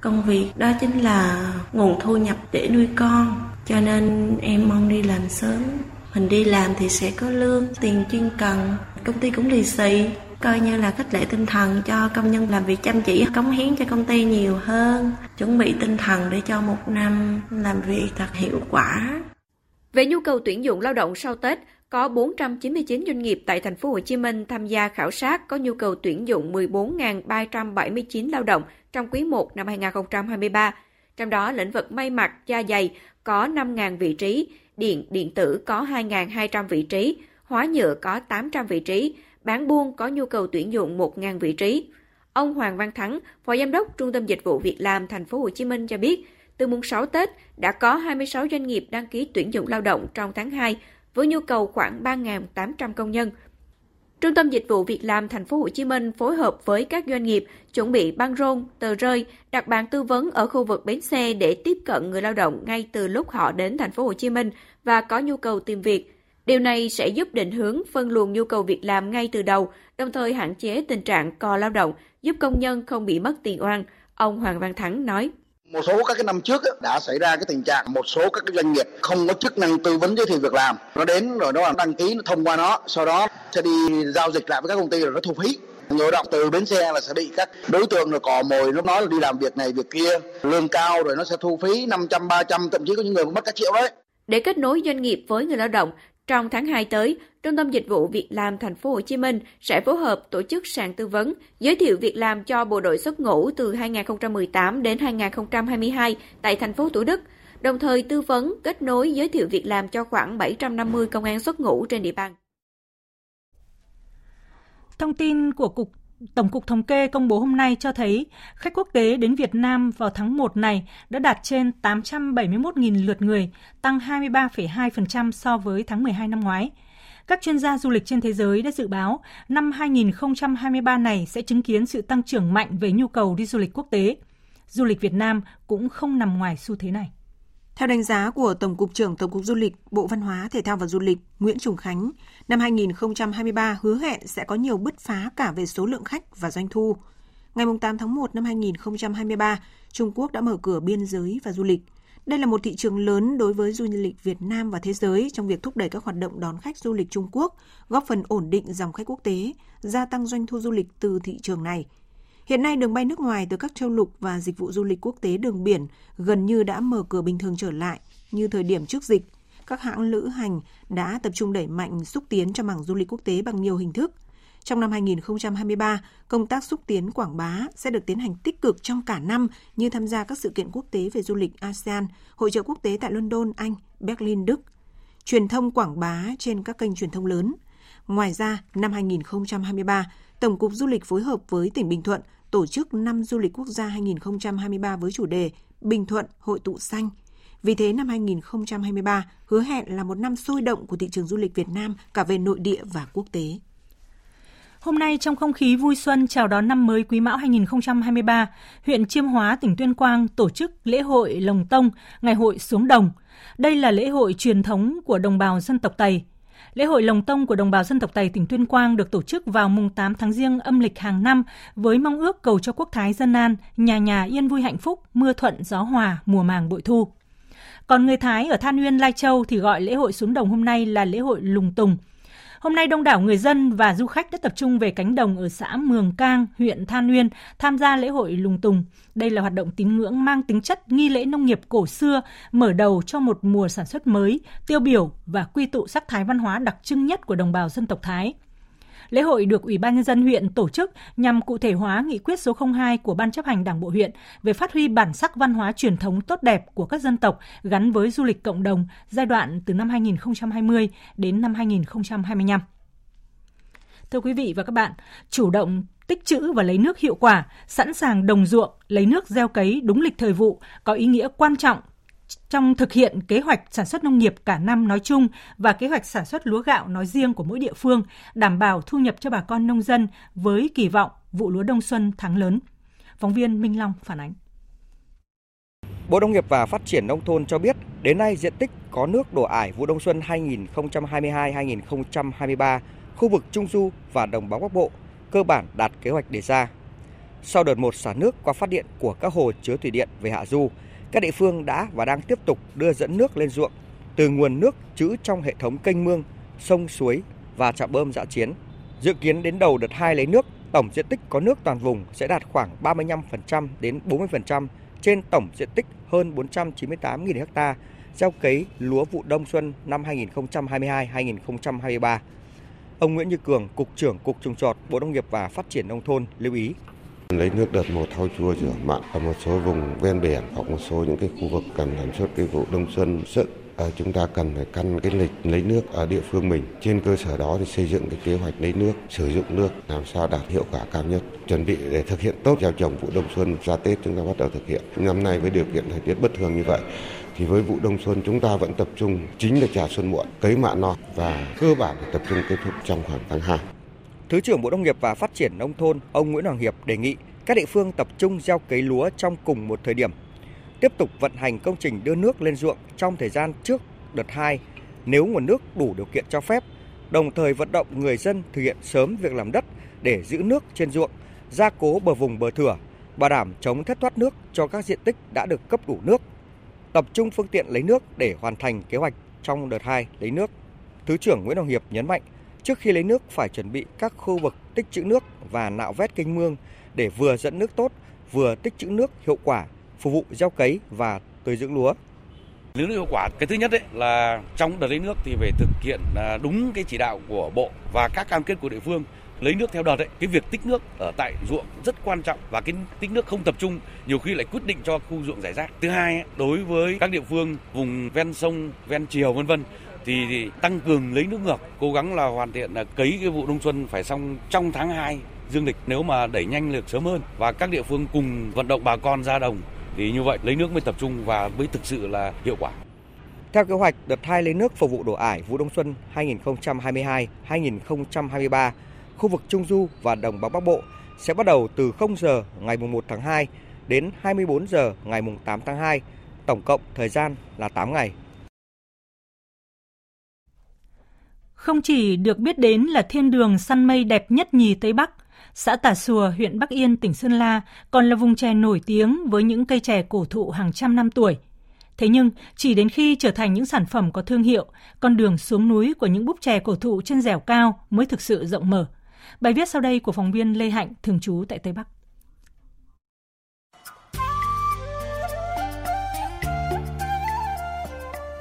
Công việc đó chính là nguồn thu nhập để nuôi con, cho nên em mong đi làm sớm. Mình đi làm thì sẽ có lương, tiền chuyên cần, công ty cũng lì xì, coi như là khích lệ tinh thần cho công nhân làm việc chăm chỉ, cống hiến cho công ty nhiều hơn, chuẩn bị tinh thần để cho một năm làm việc thật hiệu quả. Về nhu cầu tuyển dụng lao động sau Tết, có 499 doanh nghiệp tại thành phố Hồ Chí Minh tham gia khảo sát có nhu cầu tuyển dụng 14.379 lao động trong quý 1 năm 2023. Trong đó, lĩnh vực may mặc, da dày có 5.000 vị trí, điện, điện tử có 2.200 vị trí, hóa nhựa có 800 vị trí, bán buôn có nhu cầu tuyển dụng 1.000 vị trí. Ông Hoàng Văn Thắng, Phó Giám đốc Trung tâm Dịch vụ Việc làm Thành phố Hồ Chí Minh cho biết, từ mùng 6 Tết đã có 26 doanh nghiệp đăng ký tuyển dụng lao động trong tháng 2 với nhu cầu khoảng 3.800 công nhân. Trung tâm Dịch vụ Việc làm Thành phố Hồ Chí Minh phối hợp với các doanh nghiệp chuẩn bị băng rôn, tờ rơi, đặt bàn tư vấn ở khu vực bến xe để tiếp cận người lao động ngay từ lúc họ đến Thành phố Hồ Chí Minh và có nhu cầu tìm việc. Điều này sẽ giúp định hướng phân luồng nhu cầu việc làm ngay từ đầu, đồng thời hạn chế tình trạng co lao động, giúp công nhân không bị mất tiền oan. Ông Hoàng Văn Thắng nói. Một số các cái năm trước đã xảy ra cái tình trạng một số các cái doanh nghiệp không có chức năng tư vấn giới thiệu việc làm. Nó đến rồi nó đăng ký nó thông qua nó, sau đó sẽ đi giao dịch lại với các công ty rồi nó thu phí người động từ bến xe là sẽ bị các đối tượng rồi cò mồi nó nói là đi làm việc này việc kia lương cao rồi nó sẽ thu phí 500 300 thậm chí có những người cũng mất cả triệu đấy để kết nối doanh nghiệp với người lao động trong tháng 2 tới, Trung tâm Dịch vụ Việc làm Thành phố Hồ Chí Minh sẽ phối hợp tổ chức sàn tư vấn, giới thiệu việc làm cho bộ đội xuất ngũ từ 2018 đến 2022 tại thành phố Thủ Đức, đồng thời tư vấn, kết nối giới thiệu việc làm cho khoảng 750 công an xuất ngũ trên địa bàn. Thông tin của Cục Tổng cục Thống kê công bố hôm nay cho thấy khách quốc tế đến Việt Nam vào tháng 1 này đã đạt trên 871.000 lượt người, tăng 23,2% so với tháng 12 năm ngoái. Các chuyên gia du lịch trên thế giới đã dự báo năm 2023 này sẽ chứng kiến sự tăng trưởng mạnh về nhu cầu đi du lịch quốc tế. Du lịch Việt Nam cũng không nằm ngoài xu thế này. Theo đánh giá của Tổng cục trưởng Tổng cục Du lịch, Bộ Văn hóa, Thể thao và Du lịch Nguyễn Trùng Khánh, năm 2023 hứa hẹn sẽ có nhiều bứt phá cả về số lượng khách và doanh thu. Ngày 8 tháng 1 năm 2023, Trung Quốc đã mở cửa biên giới và du lịch. Đây là một thị trường lớn đối với du lịch Việt Nam và thế giới trong việc thúc đẩy các hoạt động đón khách du lịch Trung Quốc, góp phần ổn định dòng khách quốc tế, gia tăng doanh thu du lịch từ thị trường này – Hiện nay đường bay nước ngoài từ các châu lục và dịch vụ du lịch quốc tế đường biển gần như đã mở cửa bình thường trở lại như thời điểm trước dịch. Các hãng lữ hành đã tập trung đẩy mạnh xúc tiến cho mảng du lịch quốc tế bằng nhiều hình thức. Trong năm 2023, công tác xúc tiến quảng bá sẽ được tiến hành tích cực trong cả năm như tham gia các sự kiện quốc tế về du lịch ASEAN, hội trợ quốc tế tại London, Anh, Berlin, Đức, truyền thông quảng bá trên các kênh truyền thông lớn. Ngoài ra, năm 2023, Tổng cục Du lịch phối hợp với tỉnh Bình Thuận tổ chức năm du lịch quốc gia 2023 với chủ đề Bình Thuận hội tụ xanh. Vì thế năm 2023 hứa hẹn là một năm sôi động của thị trường du lịch Việt Nam cả về nội địa và quốc tế. Hôm nay trong không khí vui xuân chào đón năm mới Quý Mão 2023, huyện Chiêm Hóa, tỉnh Tuyên Quang tổ chức lễ hội Lồng Tông, ngày hội xuống đồng. Đây là lễ hội truyền thống của đồng bào dân tộc Tây. Lễ hội Lồng Tông của đồng bào dân tộc Tây tỉnh Tuyên Quang được tổ chức vào mùng 8 tháng Giêng âm lịch hàng năm với mong ước cầu cho quốc thái dân an, nhà nhà yên vui hạnh phúc, mưa thuận gió hòa, mùa màng bội thu. Còn người Thái ở Than uyên, Lai Châu thì gọi lễ hội xuống đồng hôm nay là lễ hội Lùng Tùng – Hôm nay đông đảo người dân và du khách đã tập trung về cánh đồng ở xã Mường Cang, huyện Than Nguyên tham gia lễ hội Lùng Tùng. Đây là hoạt động tín ngưỡng mang tính chất nghi lễ nông nghiệp cổ xưa, mở đầu cho một mùa sản xuất mới, tiêu biểu và quy tụ sắc thái văn hóa đặc trưng nhất của đồng bào dân tộc Thái. Lễ hội được Ủy ban Nhân dân huyện tổ chức nhằm cụ thể hóa nghị quyết số 02 của Ban chấp hành Đảng bộ huyện về phát huy bản sắc văn hóa truyền thống tốt đẹp của các dân tộc gắn với du lịch cộng đồng giai đoạn từ năm 2020 đến năm 2025. Thưa quý vị và các bạn, chủ động tích trữ và lấy nước hiệu quả, sẵn sàng đồng ruộng, lấy nước gieo cấy đúng lịch thời vụ có ý nghĩa quan trọng trong thực hiện kế hoạch sản xuất nông nghiệp cả năm nói chung và kế hoạch sản xuất lúa gạo nói riêng của mỗi địa phương, đảm bảo thu nhập cho bà con nông dân với kỳ vọng vụ lúa đông xuân thắng lớn. Phóng viên Minh Long phản ánh. Bộ Nông nghiệp và Phát triển Nông thôn cho biết, đến nay diện tích có nước đổ ải vụ đông xuân 2022-2023, khu vực Trung Du và Đồng bằng Bắc Bộ cơ bản đạt kế hoạch đề ra. Sau đợt một xả nước qua phát điện của các hồ chứa thủy điện về hạ du, các địa phương đã và đang tiếp tục đưa dẫn nước lên ruộng từ nguồn nước trữ trong hệ thống kênh mương, sông suối và trạm bơm dã chiến. Dự kiến đến đầu đợt 2 lấy nước, tổng diện tích có nước toàn vùng sẽ đạt khoảng 35% đến 40% trên tổng diện tích hơn 498.000 ha gieo cấy lúa vụ đông xuân năm 2022-2023. Ông Nguyễn Như Cường, Cục trưởng Cục Trồng trọt, Bộ Nông nghiệp và Phát triển Nông thôn lưu ý. Lấy nước đợt một thau chua rửa mặn ở một số vùng ven biển hoặc một số những cái khu vực cần sản xuất cái vụ đông xuân sức à, ờ, chúng ta cần phải căn cái lịch lấy nước ở địa phương mình. Trên cơ sở đó thì xây dựng cái kế hoạch lấy nước, sử dụng nước làm sao đạt hiệu quả cao nhất. Chuẩn bị để thực hiện tốt gieo trồng vụ đông xuân ra Tết chúng ta bắt đầu thực hiện. Năm nay với điều kiện thời tiết bất thường như vậy thì với vụ đông xuân chúng ta vẫn tập trung chính là trà xuân muộn, cấy mạ non và cơ bản là tập trung kết thúc trong khoảng tháng 2. Thứ trưởng Bộ Nông nghiệp và Phát triển Nông thôn ông Nguyễn Hoàng Hiệp đề nghị các địa phương tập trung gieo cấy lúa trong cùng một thời điểm, tiếp tục vận hành công trình đưa nước lên ruộng trong thời gian trước đợt 2 nếu nguồn nước đủ điều kiện cho phép, đồng thời vận động người dân thực hiện sớm việc làm đất để giữ nước trên ruộng, gia cố bờ vùng bờ thửa, bảo đảm chống thất thoát nước cho các diện tích đã được cấp đủ nước. Tập trung phương tiện lấy nước để hoàn thành kế hoạch trong đợt 2 lấy nước. Thứ trưởng Nguyễn Hồng Hiệp nhấn mạnh, trước khi lấy nước phải chuẩn bị các khu vực tích trữ nước và nạo vét kênh mương để vừa dẫn nước tốt, vừa tích trữ nước hiệu quả, phục vụ gieo cấy và tưới dưỡng lúa. Lấy nước hiệu quả, cái thứ nhất đấy là trong đợt lấy nước thì phải thực hiện à, đúng cái chỉ đạo của bộ và các cam kết của địa phương lấy nước theo đợt ấy, cái việc tích nước ở tại ruộng rất quan trọng và cái tích nước không tập trung nhiều khi lại quyết định cho khu ruộng giải rác. Thứ hai, ấy, đối với các địa phương vùng ven sông, ven chiều vân vân thì, thì tăng cường lấy nước ngược, cố gắng là hoàn thiện là cấy cái vụ đông xuân phải xong trong tháng 2 dương lịch nếu mà đẩy nhanh được sớm hơn và các địa phương cùng vận động bà con ra đồng thì như vậy lấy nước mới tập trung và mới thực sự là hiệu quả. Theo kế hoạch, đợt 2 lấy nước phục vụ đổ ải vụ đông xuân 2022-2023, khu vực Trung Du và Đồng bằng Bắc Bộ sẽ bắt đầu từ 0 giờ ngày 1 tháng 2 đến 24 giờ ngày 8 tháng 2, tổng cộng thời gian là 8 ngày. Không chỉ được biết đến là thiên đường săn mây đẹp nhất nhì Tây Bắc, xã Tả Sùa, huyện Bắc Yên, tỉnh Sơn La còn là vùng chè nổi tiếng với những cây chè cổ thụ hàng trăm năm tuổi. Thế nhưng, chỉ đến khi trở thành những sản phẩm có thương hiệu, con đường xuống núi của những búp chè cổ thụ trên dẻo cao mới thực sự rộng mở. Bài viết sau đây của phóng viên Lê Hạnh, thường trú tại Tây Bắc.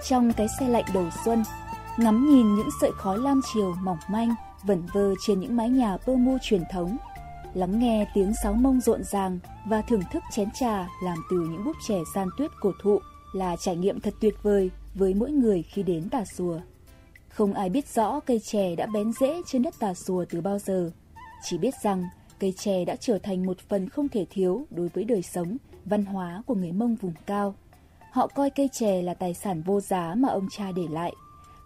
Trong cái xe lạnh đầu xuân, ngắm nhìn những sợi khói lam chiều mỏng manh vẩn vơ trên những mái nhà pơ mu truyền thống, lắng nghe tiếng sáo mông rộn ràng và thưởng thức chén trà làm từ những búp chè san tuyết cổ thụ là trải nghiệm thật tuyệt vời với mỗi người khi đến Tà Xùa. Không ai biết rõ cây chè đã bén rễ trên đất Tà Xùa từ bao giờ, chỉ biết rằng cây chè đã trở thành một phần không thể thiếu đối với đời sống, văn hóa của người Mông vùng cao. Họ coi cây chè là tài sản vô giá mà ông cha để lại –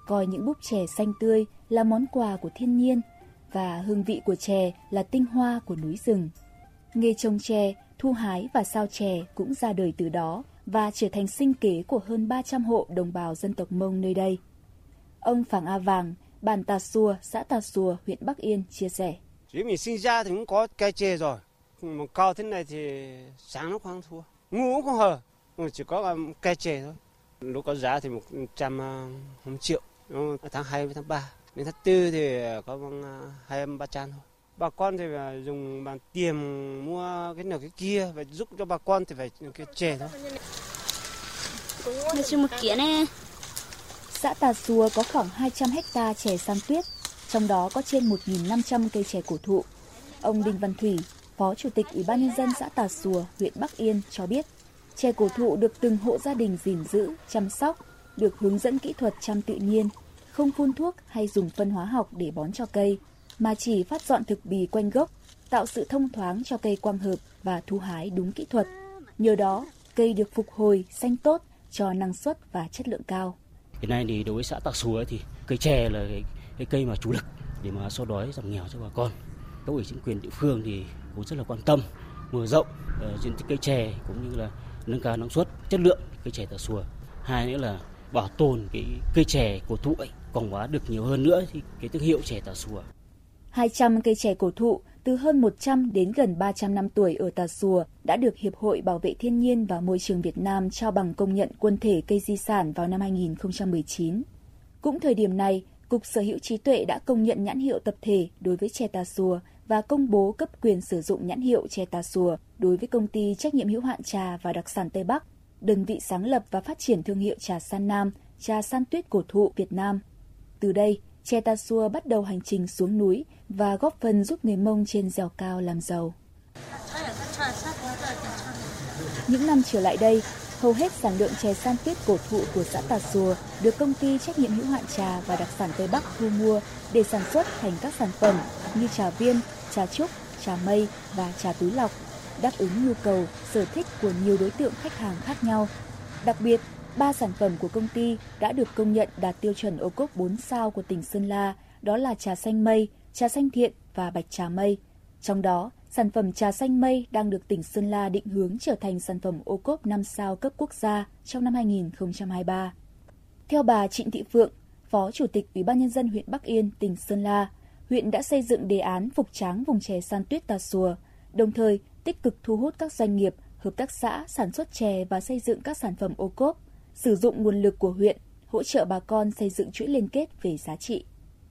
coi những búp chè xanh tươi là món quà của thiên nhiên và hương vị của chè là tinh hoa của núi rừng. Nghề trồng chè, thu hái và sao chè cũng ra đời từ đó và trở thành sinh kế của hơn 300 hộ đồng bào dân tộc Mông nơi đây. Ông Phàng A Vàng, bản Tà Xùa, xã Tà Xùa, huyện Bắc Yên chia sẻ. Chỉ mình sinh ra thì cũng có cây chè rồi. Mà cao thế này thì sáng nó khoáng thua. ngủ cũng không hờ. Chỉ có cây chè thôi. Lúc có giá thì một trăm à, không triệu tháng 2 với tháng 3 đến tháng 4 thì có bằng à, hai ba trăm thôi. Bà con thì phải dùng bằng tiền mua cái nào cái kia và giúp cho bà con thì phải cái chè thôi. Một kia này xã Tà Xùa có khoảng 200 hecta chè san tuyết trong đó có trên 1.500 cây chè cổ thụ. Ông Đinh Văn Thủy, Phó Chủ tịch Ủy ban Nhân dân xã Tà Xùa, huyện Bắc Yên cho biết, chè cổ thụ được từng hộ gia đình gìn giữ, chăm sóc, được hướng dẫn kỹ thuật chăm tự nhiên, không phun thuốc hay dùng phân hóa học để bón cho cây, mà chỉ phát dọn thực bì quanh gốc, tạo sự thông thoáng cho cây quang hợp và thu hái đúng kỹ thuật. Nhờ đó, cây được phục hồi, xanh tốt, cho năng suất và chất lượng cao. Hiện nay thì đối với xã tạc Xùa thì cây chè là cái, cái cây mà chủ lực để mà xóa đói giảm nghèo cho bà con. Cấp ủy chính quyền địa phương thì cũng rất là quan tâm mở rộng uh, diện tích cây chè cũng như là nâng cao năng suất, chất lượng cây chè tạc Xùa. Hai nữa là bảo tồn cái cây chè cổ thụ ấy quảng bá được nhiều hơn nữa thì cái thương hiệu chè Tà Xùa. 200 cây chè cổ thụ từ hơn 100 đến gần 300 năm tuổi ở Tà Xùa đã được Hiệp hội Bảo vệ Thiên nhiên và Môi trường Việt Nam trao bằng công nhận quân thể cây di sản vào năm 2019. Cũng thời điểm này, Cục Sở hữu trí tuệ đã công nhận nhãn hiệu tập thể đối với chè Tà Xùa và công bố cấp quyền sử dụng nhãn hiệu chè Tà Xùa đối với công ty trách nhiệm hữu hạn trà và đặc sản Tây Bắc, đơn vị sáng lập và phát triển thương hiệu trà San Nam, trà san tuyết cổ thụ Việt Nam. Từ đây, Che Tà Xùa bắt đầu hành trình xuống núi và góp phần giúp người Mông trên dẻo cao làm giàu. Những năm trở lại đây, hầu hết sản lượng chè san tuyết cổ thụ của xã Tà Xùa được công ty trách nhiệm hữu hạn trà và đặc sản Tây Bắc thu mua để sản xuất thành các sản phẩm như trà viên, trà trúc, trà mây và trà túi lọc, đáp ứng nhu cầu, sở thích của nhiều đối tượng khách hàng khác nhau. Đặc biệt, ba sản phẩm của công ty đã được công nhận đạt tiêu chuẩn ô cốp 4 sao của tỉnh Sơn La, đó là trà xanh mây, trà xanh thiện và bạch trà mây. Trong đó, sản phẩm trà xanh mây đang được tỉnh Sơn La định hướng trở thành sản phẩm ô cốp 5 sao cấp quốc gia trong năm 2023. Theo bà Trịnh Thị Phượng, Phó Chủ tịch Ủy ban Nhân dân huyện Bắc Yên, tỉnh Sơn La, huyện đã xây dựng đề án phục tráng vùng chè san tuyết Tà Xùa, đồng thời tích cực thu hút các doanh nghiệp, hợp tác xã sản xuất chè và xây dựng các sản phẩm ô cốp, sử dụng nguồn lực của huyện, hỗ trợ bà con xây dựng chuỗi liên kết về giá trị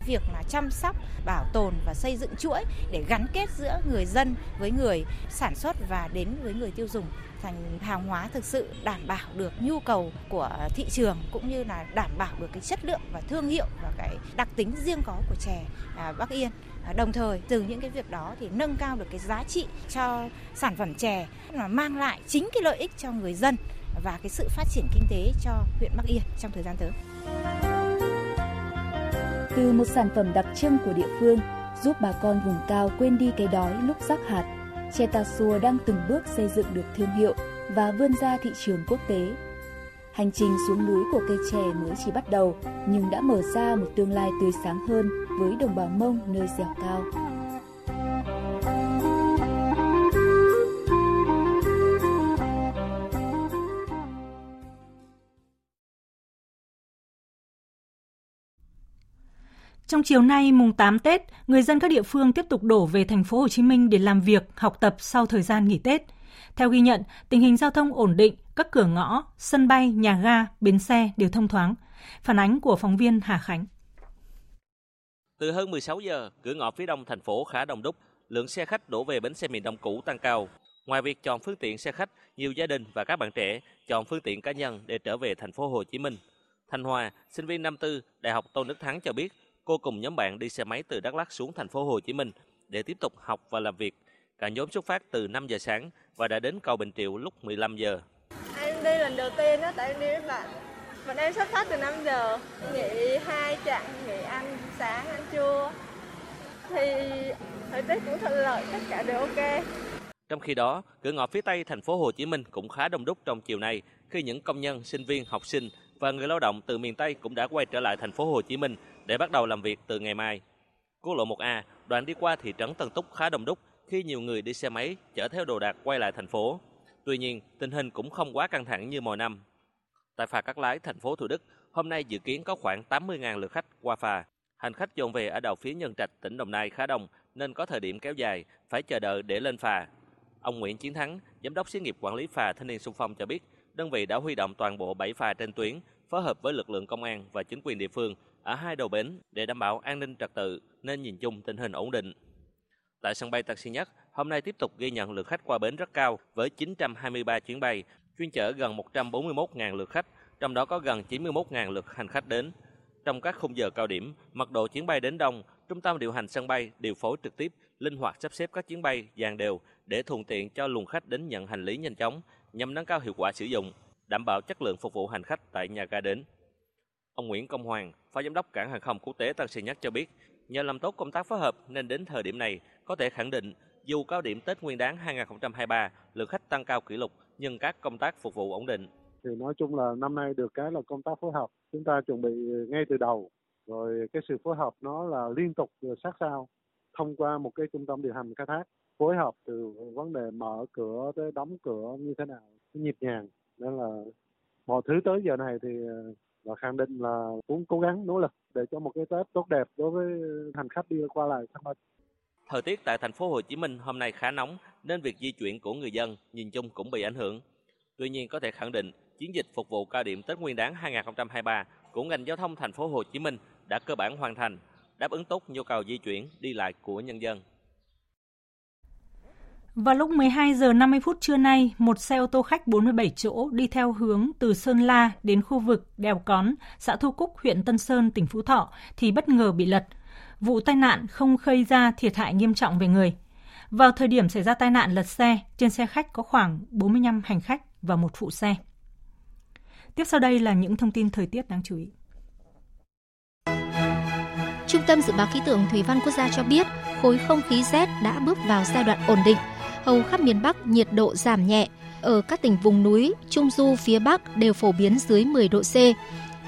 việc mà chăm sóc, bảo tồn và xây dựng chuỗi để gắn kết giữa người dân với người sản xuất và đến với người tiêu dùng thành hàng hóa thực sự đảm bảo được nhu cầu của thị trường cũng như là đảm bảo được cái chất lượng và thương hiệu và cái đặc tính riêng có của chè à, Bắc Yên. À, đồng thời từ những cái việc đó thì nâng cao được cái giá trị cho sản phẩm chè mà mang lại chính cái lợi ích cho người dân và cái sự phát triển kinh tế cho huyện Bắc Yên trong thời gian tới từ một sản phẩm đặc trưng của địa phương, giúp bà con vùng cao quên đi cái đói lúc rắc hạt. Chè Tà Xùa đang từng bước xây dựng được thương hiệu và vươn ra thị trường quốc tế. Hành trình xuống núi của cây chè mới chỉ bắt đầu, nhưng đã mở ra một tương lai tươi sáng hơn với đồng bào Mông nơi dẻo cao. Trong chiều nay mùng 8 Tết, người dân các địa phương tiếp tục đổ về thành phố Hồ Chí Minh để làm việc, học tập sau thời gian nghỉ Tết. Theo ghi nhận, tình hình giao thông ổn định, các cửa ngõ, sân bay, nhà ga, bến xe đều thông thoáng. Phản ánh của phóng viên Hà Khánh. Từ hơn 16 giờ, cửa ngõ phía đông thành phố khá đông đúc, lượng xe khách đổ về bến xe miền Đông cũ tăng cao. Ngoài việc chọn phương tiện xe khách, nhiều gia đình và các bạn trẻ chọn phương tiện cá nhân để trở về thành phố Hồ Chí Minh. Thanh Hòa, sinh viên năm tư, Đại học Tôn Đức Thắng cho biết, Cô cùng nhóm bạn đi xe máy từ Đắk Lắk xuống thành phố Hồ Chí Minh để tiếp tục học và làm việc. Cả nhóm xuất phát từ 5 giờ sáng và đã đến cầu Bình Triệu lúc 15 giờ. Em đi lần đầu tiên đó, tại em đi với bạn. Bọn em xuất phát từ 5 giờ, nghỉ hai chặng, nghỉ ăn sáng, ăn trưa. Thì thời tiết cũng thuận lợi, tất cả đều ok. Trong khi đó, cửa ngõ phía Tây thành phố Hồ Chí Minh cũng khá đông đúc trong chiều nay khi những công nhân, sinh viên, học sinh và người lao động từ miền Tây cũng đã quay trở lại thành phố Hồ Chí Minh để bắt đầu làm việc từ ngày mai. Quốc lộ 1A, đoạn đi qua thị trấn Tân Túc khá đông đúc khi nhiều người đi xe máy chở theo đồ đạc quay lại thành phố. Tuy nhiên, tình hình cũng không quá căng thẳng như mọi năm. Tại phà Cát Lái, thành phố Thủ Đức, hôm nay dự kiến có khoảng 80.000 lượt khách qua phà. Hành khách dồn về ở đầu phía Nhân Trạch, tỉnh Đồng Nai khá đông nên có thời điểm kéo dài, phải chờ đợi để lên phà. Ông Nguyễn Chiến Thắng, giám đốc xí nghiệp quản lý phà Thanh niên Xung phong cho biết, đơn vị đã huy động toàn bộ 7 phà trên tuyến, phối hợp với lực lượng công an và chính quyền địa phương ở hai đầu bến để đảm bảo an ninh trật tự nên nhìn chung tình hình ổn định. Tại sân bay Tân Sơn Nhất, hôm nay tiếp tục ghi nhận lượng khách qua bến rất cao với 923 chuyến bay, chuyên chở gần 141.000 lượt khách, trong đó có gần 91.000 lượt hành khách đến. Trong các khung giờ cao điểm, mật độ chuyến bay đến đông Trung tâm điều hành sân bay điều phối trực tiếp, linh hoạt sắp xếp các chuyến bay dàn đều để thuận tiện cho luồng khách đến nhận hành lý nhanh chóng nhằm nâng cao hiệu quả sử dụng, đảm bảo chất lượng phục vụ hành khách tại nhà ga đến. Ông Nguyễn Công Hoàng, Phó Giám đốc Cảng hàng không quốc tế Tân Sơn Nhất cho biết, nhờ làm tốt công tác phối hợp nên đến thời điểm này có thể khẳng định dù cao điểm Tết Nguyên đán 2023, lượng khách tăng cao kỷ lục nhưng các công tác phục vụ ổn định. Thì nói chung là năm nay được cái là công tác phối hợp, chúng ta chuẩn bị ngay từ đầu, rồi cái sự phối hợp nó là liên tục sát sao thông qua một cái trung tâm điều hành khai thác phối hợp từ vấn đề mở cửa tới đóng cửa như thế nào nhịp nhàng nên là mọi thứ tới giờ này thì ờ, là khẳng định là muốn cố gắng nỗ lực để cho một cái Tết tốt đẹp đối với hành khách đi qua lại sân bay. Thời tiết tại thành phố Hồ Chí Minh hôm nay khá nóng nên việc di chuyển của người dân nhìn chung cũng bị ảnh hưởng. Tuy nhiên có thể khẳng định chiến dịch phục vụ cao điểm Tết Nguyên đán 2023 của ngành giao thông thành phố Hồ Chí Minh đã cơ bản hoàn thành, đáp ứng tốt nhu cầu di chuyển đi lại của nhân dân. Vào lúc 12 giờ 50 phút trưa nay, một xe ô tô khách 47 chỗ đi theo hướng từ Sơn La đến khu vực Đèo Cón, xã Thu Cúc, huyện Tân Sơn, tỉnh Phú Thọ thì bất ngờ bị lật. Vụ tai nạn không gây ra thiệt hại nghiêm trọng về người. Vào thời điểm xảy ra tai nạn lật xe, trên xe khách có khoảng 45 hành khách và một phụ xe. Tiếp sau đây là những thông tin thời tiết đáng chú ý. Trung tâm Dự báo Khí tượng Thủy văn Quốc gia cho biết, khối không khí rét đã bước vào giai đoạn ổn định. Hầu khắp miền Bắc nhiệt độ giảm nhẹ. Ở các tỉnh vùng núi, Trung Du phía Bắc đều phổ biến dưới 10 độ C.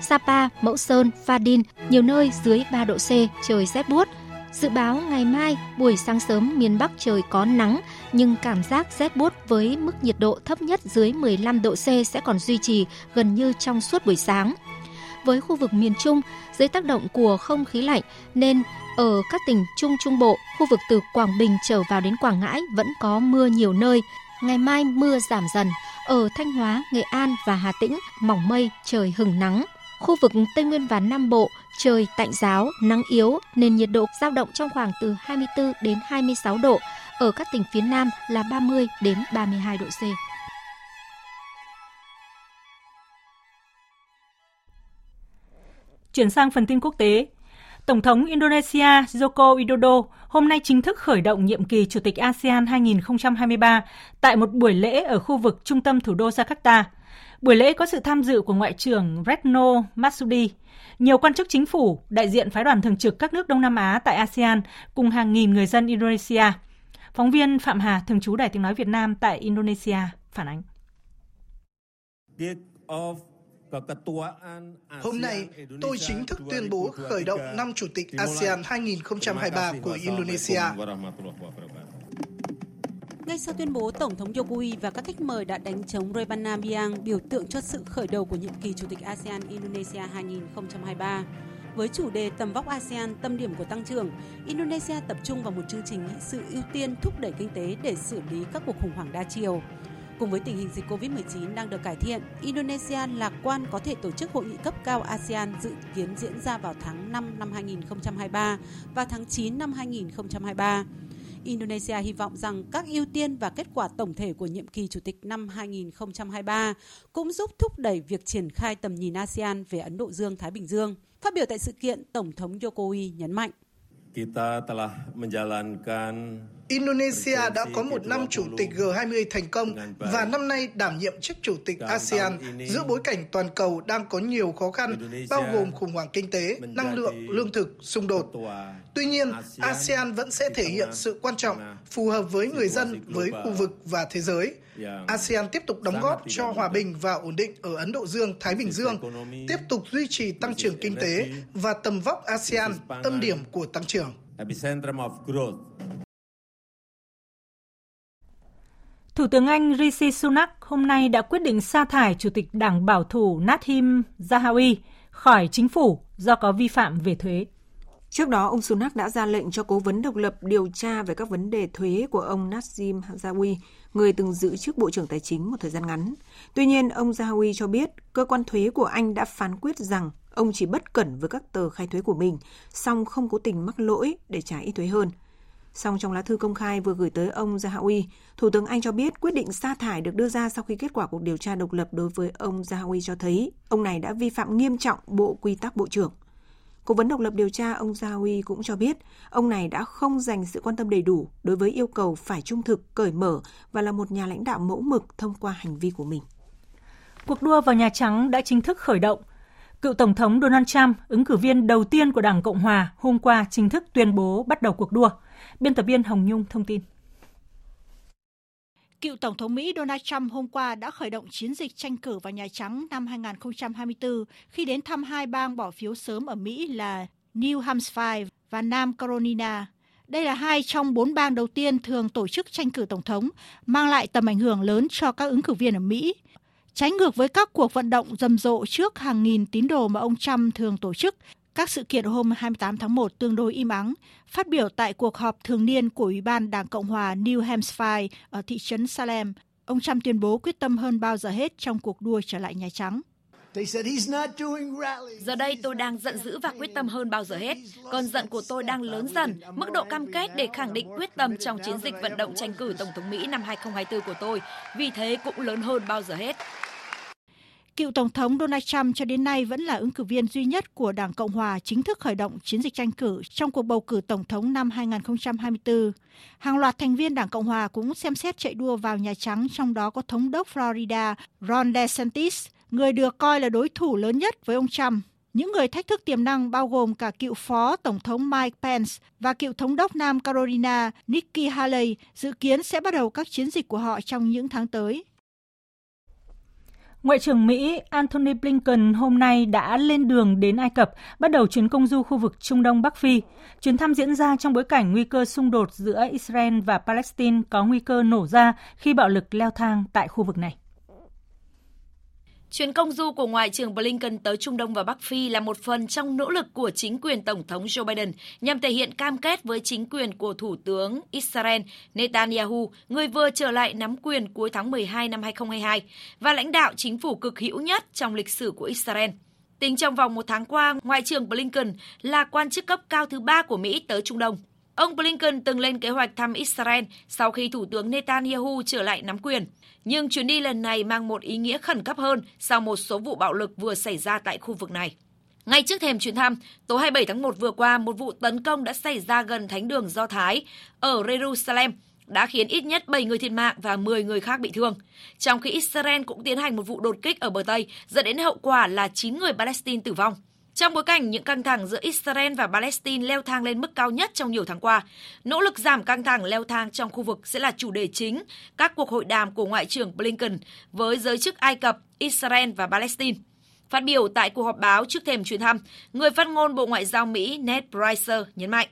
Sapa, Mẫu Sơn, Pha Đin, nhiều nơi dưới 3 độ C, trời rét buốt. Dự báo ngày mai, buổi sáng sớm miền Bắc trời có nắng, nhưng cảm giác rét buốt với mức nhiệt độ thấp nhất dưới 15 độ C sẽ còn duy trì gần như trong suốt buổi sáng. Với khu vực miền Trung, dưới tác động của không khí lạnh nên ở các tỉnh Trung Trung Bộ, khu vực từ Quảng Bình trở vào đến Quảng Ngãi vẫn có mưa nhiều nơi. Ngày mai mưa giảm dần. Ở Thanh Hóa, Nghệ An và Hà Tĩnh, mỏng mây, trời hừng nắng. Khu vực Tây Nguyên và Nam Bộ, trời tạnh giáo, nắng yếu nên nhiệt độ giao động trong khoảng từ 24 đến 26 độ. Ở các tỉnh phía Nam là 30 đến 32 độ C. Chuyển sang phần tin quốc tế, Tổng thống Indonesia Joko Widodo hôm nay chính thức khởi động nhiệm kỳ Chủ tịch ASEAN 2023 tại một buổi lễ ở khu vực trung tâm thủ đô Jakarta. Buổi lễ có sự tham dự của Ngoại trưởng Retno Marsudi, nhiều quan chức chính phủ, đại diện phái đoàn thường trực các nước Đông Nam Á tại ASEAN cùng hàng nghìn người dân Indonesia. Phóng viên Phạm Hà, thường trú Đài tiếng nói Việt Nam tại Indonesia, phản ánh. Hôm nay, tôi chính thức tuyên bố khởi động năm Chủ tịch ASEAN 2023 của Indonesia. Ngay sau tuyên bố, Tổng thống Jokowi và các khách mời đã đánh chống Rebana Biang, biểu tượng cho sự khởi đầu của nhiệm kỳ Chủ tịch ASEAN Indonesia 2023. Với chủ đề tầm vóc ASEAN, tâm điểm của tăng trưởng, Indonesia tập trung vào một chương trình nghị sự ưu tiên thúc đẩy kinh tế để xử lý các cuộc khủng hoảng đa chiều. Cùng với tình hình dịch COVID-19 đang được cải thiện, Indonesia lạc quan có thể tổ chức hội nghị cấp cao ASEAN dự kiến diễn ra vào tháng 5 năm 2023 và tháng 9 năm 2023. Indonesia hy vọng rằng các ưu tiên và kết quả tổng thể của nhiệm kỳ chủ tịch năm 2023 cũng giúp thúc đẩy việc triển khai tầm nhìn ASEAN về Ấn Độ Dương-Thái Bình Dương. Phát biểu tại sự kiện, Tổng thống Jokowi nhấn mạnh. Kita telah menjalankan Indonesia đã có một năm chủ tịch G20 thành công và năm nay đảm nhiệm chức chủ tịch ASEAN giữa bối cảnh toàn cầu đang có nhiều khó khăn, bao gồm khủng hoảng kinh tế, năng lượng, lương thực, xung đột. Tuy nhiên, ASEAN vẫn sẽ thể hiện sự quan trọng, phù hợp với người dân, với khu vực và thế giới. ASEAN tiếp tục đóng góp cho hòa bình và ổn định ở Ấn Độ Dương, Thái Bình Dương, tiếp tục duy trì tăng trưởng kinh tế và tầm vóc ASEAN, tâm điểm của tăng trưởng. Thủ tướng Anh Rishi Sunak hôm nay đã quyết định sa thải Chủ tịch Đảng Bảo thủ Nadhim Zahawi khỏi chính phủ do có vi phạm về thuế. Trước đó, ông Sunak đã ra lệnh cho cố vấn độc lập điều tra về các vấn đề thuế của ông Nazim Zahawi, người từng giữ chức Bộ trưởng Tài chính một thời gian ngắn. Tuy nhiên, ông Zahawi cho biết cơ quan thuế của Anh đã phán quyết rằng ông chỉ bất cẩn với các tờ khai thuế của mình, song không cố tình mắc lỗi để trả ít thuế hơn – Song trong lá thư công khai vừa gửi tới ông Zahawi, Thủ tướng Anh cho biết quyết định sa thải được đưa ra sau khi kết quả cuộc điều tra độc lập đối với ông Zahawi cho thấy ông này đã vi phạm nghiêm trọng bộ quy tắc bộ trưởng. Cố vấn độc lập điều tra ông Zahawi cũng cho biết, ông này đã không dành sự quan tâm đầy đủ đối với yêu cầu phải trung thực, cởi mở và là một nhà lãnh đạo mẫu mực thông qua hành vi của mình. Cuộc đua vào Nhà Trắng đã chính thức khởi động. Cựu Tổng thống Donald Trump, ứng cử viên đầu tiên của Đảng Cộng Hòa, hôm qua chính thức tuyên bố bắt đầu cuộc đua. Biên tập viên Hồng Nhung thông tin. Cựu Tổng thống Mỹ Donald Trump hôm qua đã khởi động chiến dịch tranh cử vào Nhà Trắng năm 2024 khi đến thăm hai bang bỏ phiếu sớm ở Mỹ là New Hampshire và Nam Carolina. Đây là hai trong bốn bang đầu tiên thường tổ chức tranh cử tổng thống, mang lại tầm ảnh hưởng lớn cho các ứng cử viên ở Mỹ. Trái ngược với các cuộc vận động rầm rộ trước hàng nghìn tín đồ mà ông Trump thường tổ chức, các sự kiện hôm 28 tháng 1 tương đối im ắng. Phát biểu tại cuộc họp thường niên của Ủy ban Đảng Cộng hòa New Hampshire ở thị trấn Salem, ông Trump tuyên bố quyết tâm hơn bao giờ hết trong cuộc đua trở lại Nhà Trắng. Giờ đây tôi đang giận dữ và quyết tâm hơn bao giờ hết. Cơn giận của tôi đang lớn dần, mức độ cam kết để khẳng định quyết tâm trong chiến dịch vận động tranh cử Tổng thống Mỹ năm 2024 của tôi, vì thế cũng lớn hơn bao giờ hết. Cựu Tổng thống Donald Trump cho đến nay vẫn là ứng cử viên duy nhất của Đảng Cộng Hòa chính thức khởi động chiến dịch tranh cử trong cuộc bầu cử Tổng thống năm 2024. Hàng loạt thành viên Đảng Cộng Hòa cũng xem xét chạy đua vào Nhà Trắng, trong đó có Thống đốc Florida Ron DeSantis, người được coi là đối thủ lớn nhất với ông Trump. Những người thách thức tiềm năng bao gồm cả cựu phó Tổng thống Mike Pence và cựu thống đốc Nam Carolina Nikki Haley dự kiến sẽ bắt đầu các chiến dịch của họ trong những tháng tới. Ngoại trưởng Mỹ Antony Blinken hôm nay đã lên đường đến Ai Cập, bắt đầu chuyến công du khu vực Trung Đông Bắc Phi. Chuyến thăm diễn ra trong bối cảnh nguy cơ xung đột giữa Israel và Palestine có nguy cơ nổ ra khi bạo lực leo thang tại khu vực này. Chuyến công du của Ngoại trưởng Blinken tới Trung Đông và Bắc Phi là một phần trong nỗ lực của chính quyền Tổng thống Joe Biden nhằm thể hiện cam kết với chính quyền của Thủ tướng Israel Netanyahu, người vừa trở lại nắm quyền cuối tháng 12 năm 2022, và lãnh đạo chính phủ cực hữu nhất trong lịch sử của Israel. Tính trong vòng một tháng qua, Ngoại trưởng Blinken là quan chức cấp cao thứ ba của Mỹ tới Trung Đông. Ông Blinken từng lên kế hoạch thăm Israel sau khi Thủ tướng Netanyahu trở lại nắm quyền. Nhưng chuyến đi lần này mang một ý nghĩa khẩn cấp hơn sau một số vụ bạo lực vừa xảy ra tại khu vực này. Ngay trước thềm chuyến thăm, tối 27 tháng 1 vừa qua, một vụ tấn công đã xảy ra gần thánh đường Do Thái ở Jerusalem, đã khiến ít nhất 7 người thiệt mạng và 10 người khác bị thương. Trong khi Israel cũng tiến hành một vụ đột kích ở bờ Tây, dẫn đến hậu quả là 9 người Palestine tử vong. Trong bối cảnh những căng thẳng giữa Israel và Palestine leo thang lên mức cao nhất trong nhiều tháng qua, nỗ lực giảm căng thẳng leo thang trong khu vực sẽ là chủ đề chính các cuộc hội đàm của Ngoại trưởng Blinken với giới chức Ai Cập, Israel và Palestine. Phát biểu tại cuộc họp báo trước thềm chuyến thăm, người phát ngôn Bộ Ngoại giao Mỹ Ned Price nhấn mạnh.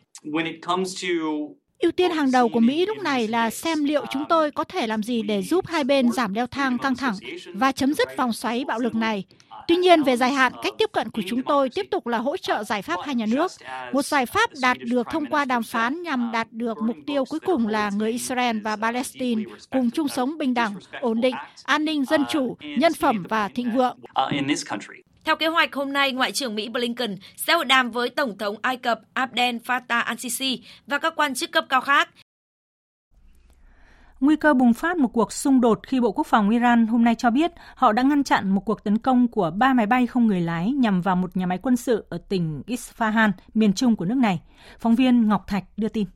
Ưu tiên hàng đầu của Mỹ lúc này là xem liệu chúng tôi có thể làm gì để giúp hai bên giảm leo thang căng thẳng và chấm dứt vòng xoáy bạo lực này. Tuy nhiên, về dài hạn, cách tiếp cận của chúng tôi tiếp tục là hỗ trợ giải pháp hai nhà nước. Một giải pháp đạt được thông qua đàm phán nhằm đạt được mục tiêu cuối cùng là người Israel và Palestine cùng chung sống bình đẳng, ổn định, an ninh dân chủ, nhân phẩm và thịnh vượng. Theo kế hoạch, hôm nay, Ngoại trưởng Mỹ Blinken sẽ hội đàm với Tổng thống Ai Cập Abdel Fattah al-Sisi và các quan chức cấp cao khác Nguy cơ bùng phát một cuộc xung đột khi Bộ Quốc phòng Iran hôm nay cho biết họ đã ngăn chặn một cuộc tấn công của ba máy bay không người lái nhằm vào một nhà máy quân sự ở tỉnh Isfahan, miền trung của nước này. Phóng viên Ngọc Thạch đưa tin.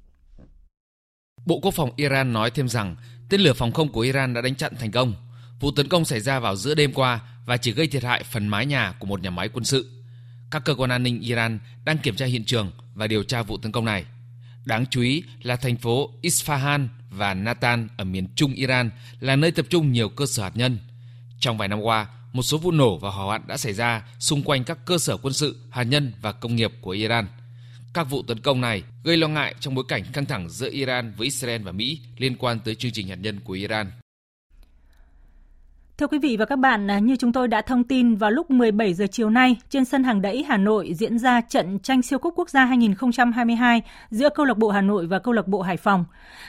Bộ Quốc phòng Iran nói thêm rằng tên lửa phòng không của Iran đã đánh chặn thành công. Vụ tấn công xảy ra vào giữa đêm qua và chỉ gây thiệt hại phần mái nhà của một nhà máy quân sự. Các cơ quan an ninh Iran đang kiểm tra hiện trường và điều tra vụ tấn công này. Đáng chú ý là thành phố Isfahan và Natan ở miền trung Iran là nơi tập trung nhiều cơ sở hạt nhân. Trong vài năm qua, một số vụ nổ và hỏa hoạn đã xảy ra xung quanh các cơ sở quân sự, hạt nhân và công nghiệp của Iran. Các vụ tấn công này gây lo ngại trong bối cảnh căng thẳng giữa Iran với Israel và Mỹ liên quan tới chương trình hạt nhân của Iran. Thưa quý vị và các bạn, à, như chúng tôi đã thông tin vào lúc 17 giờ chiều nay, trên sân hàng đẫy Hà Nội diễn ra trận tranh siêu cúp quốc gia 2022 giữa câu lạc bộ Hà Nội và câu lạc bộ Hải Phòng.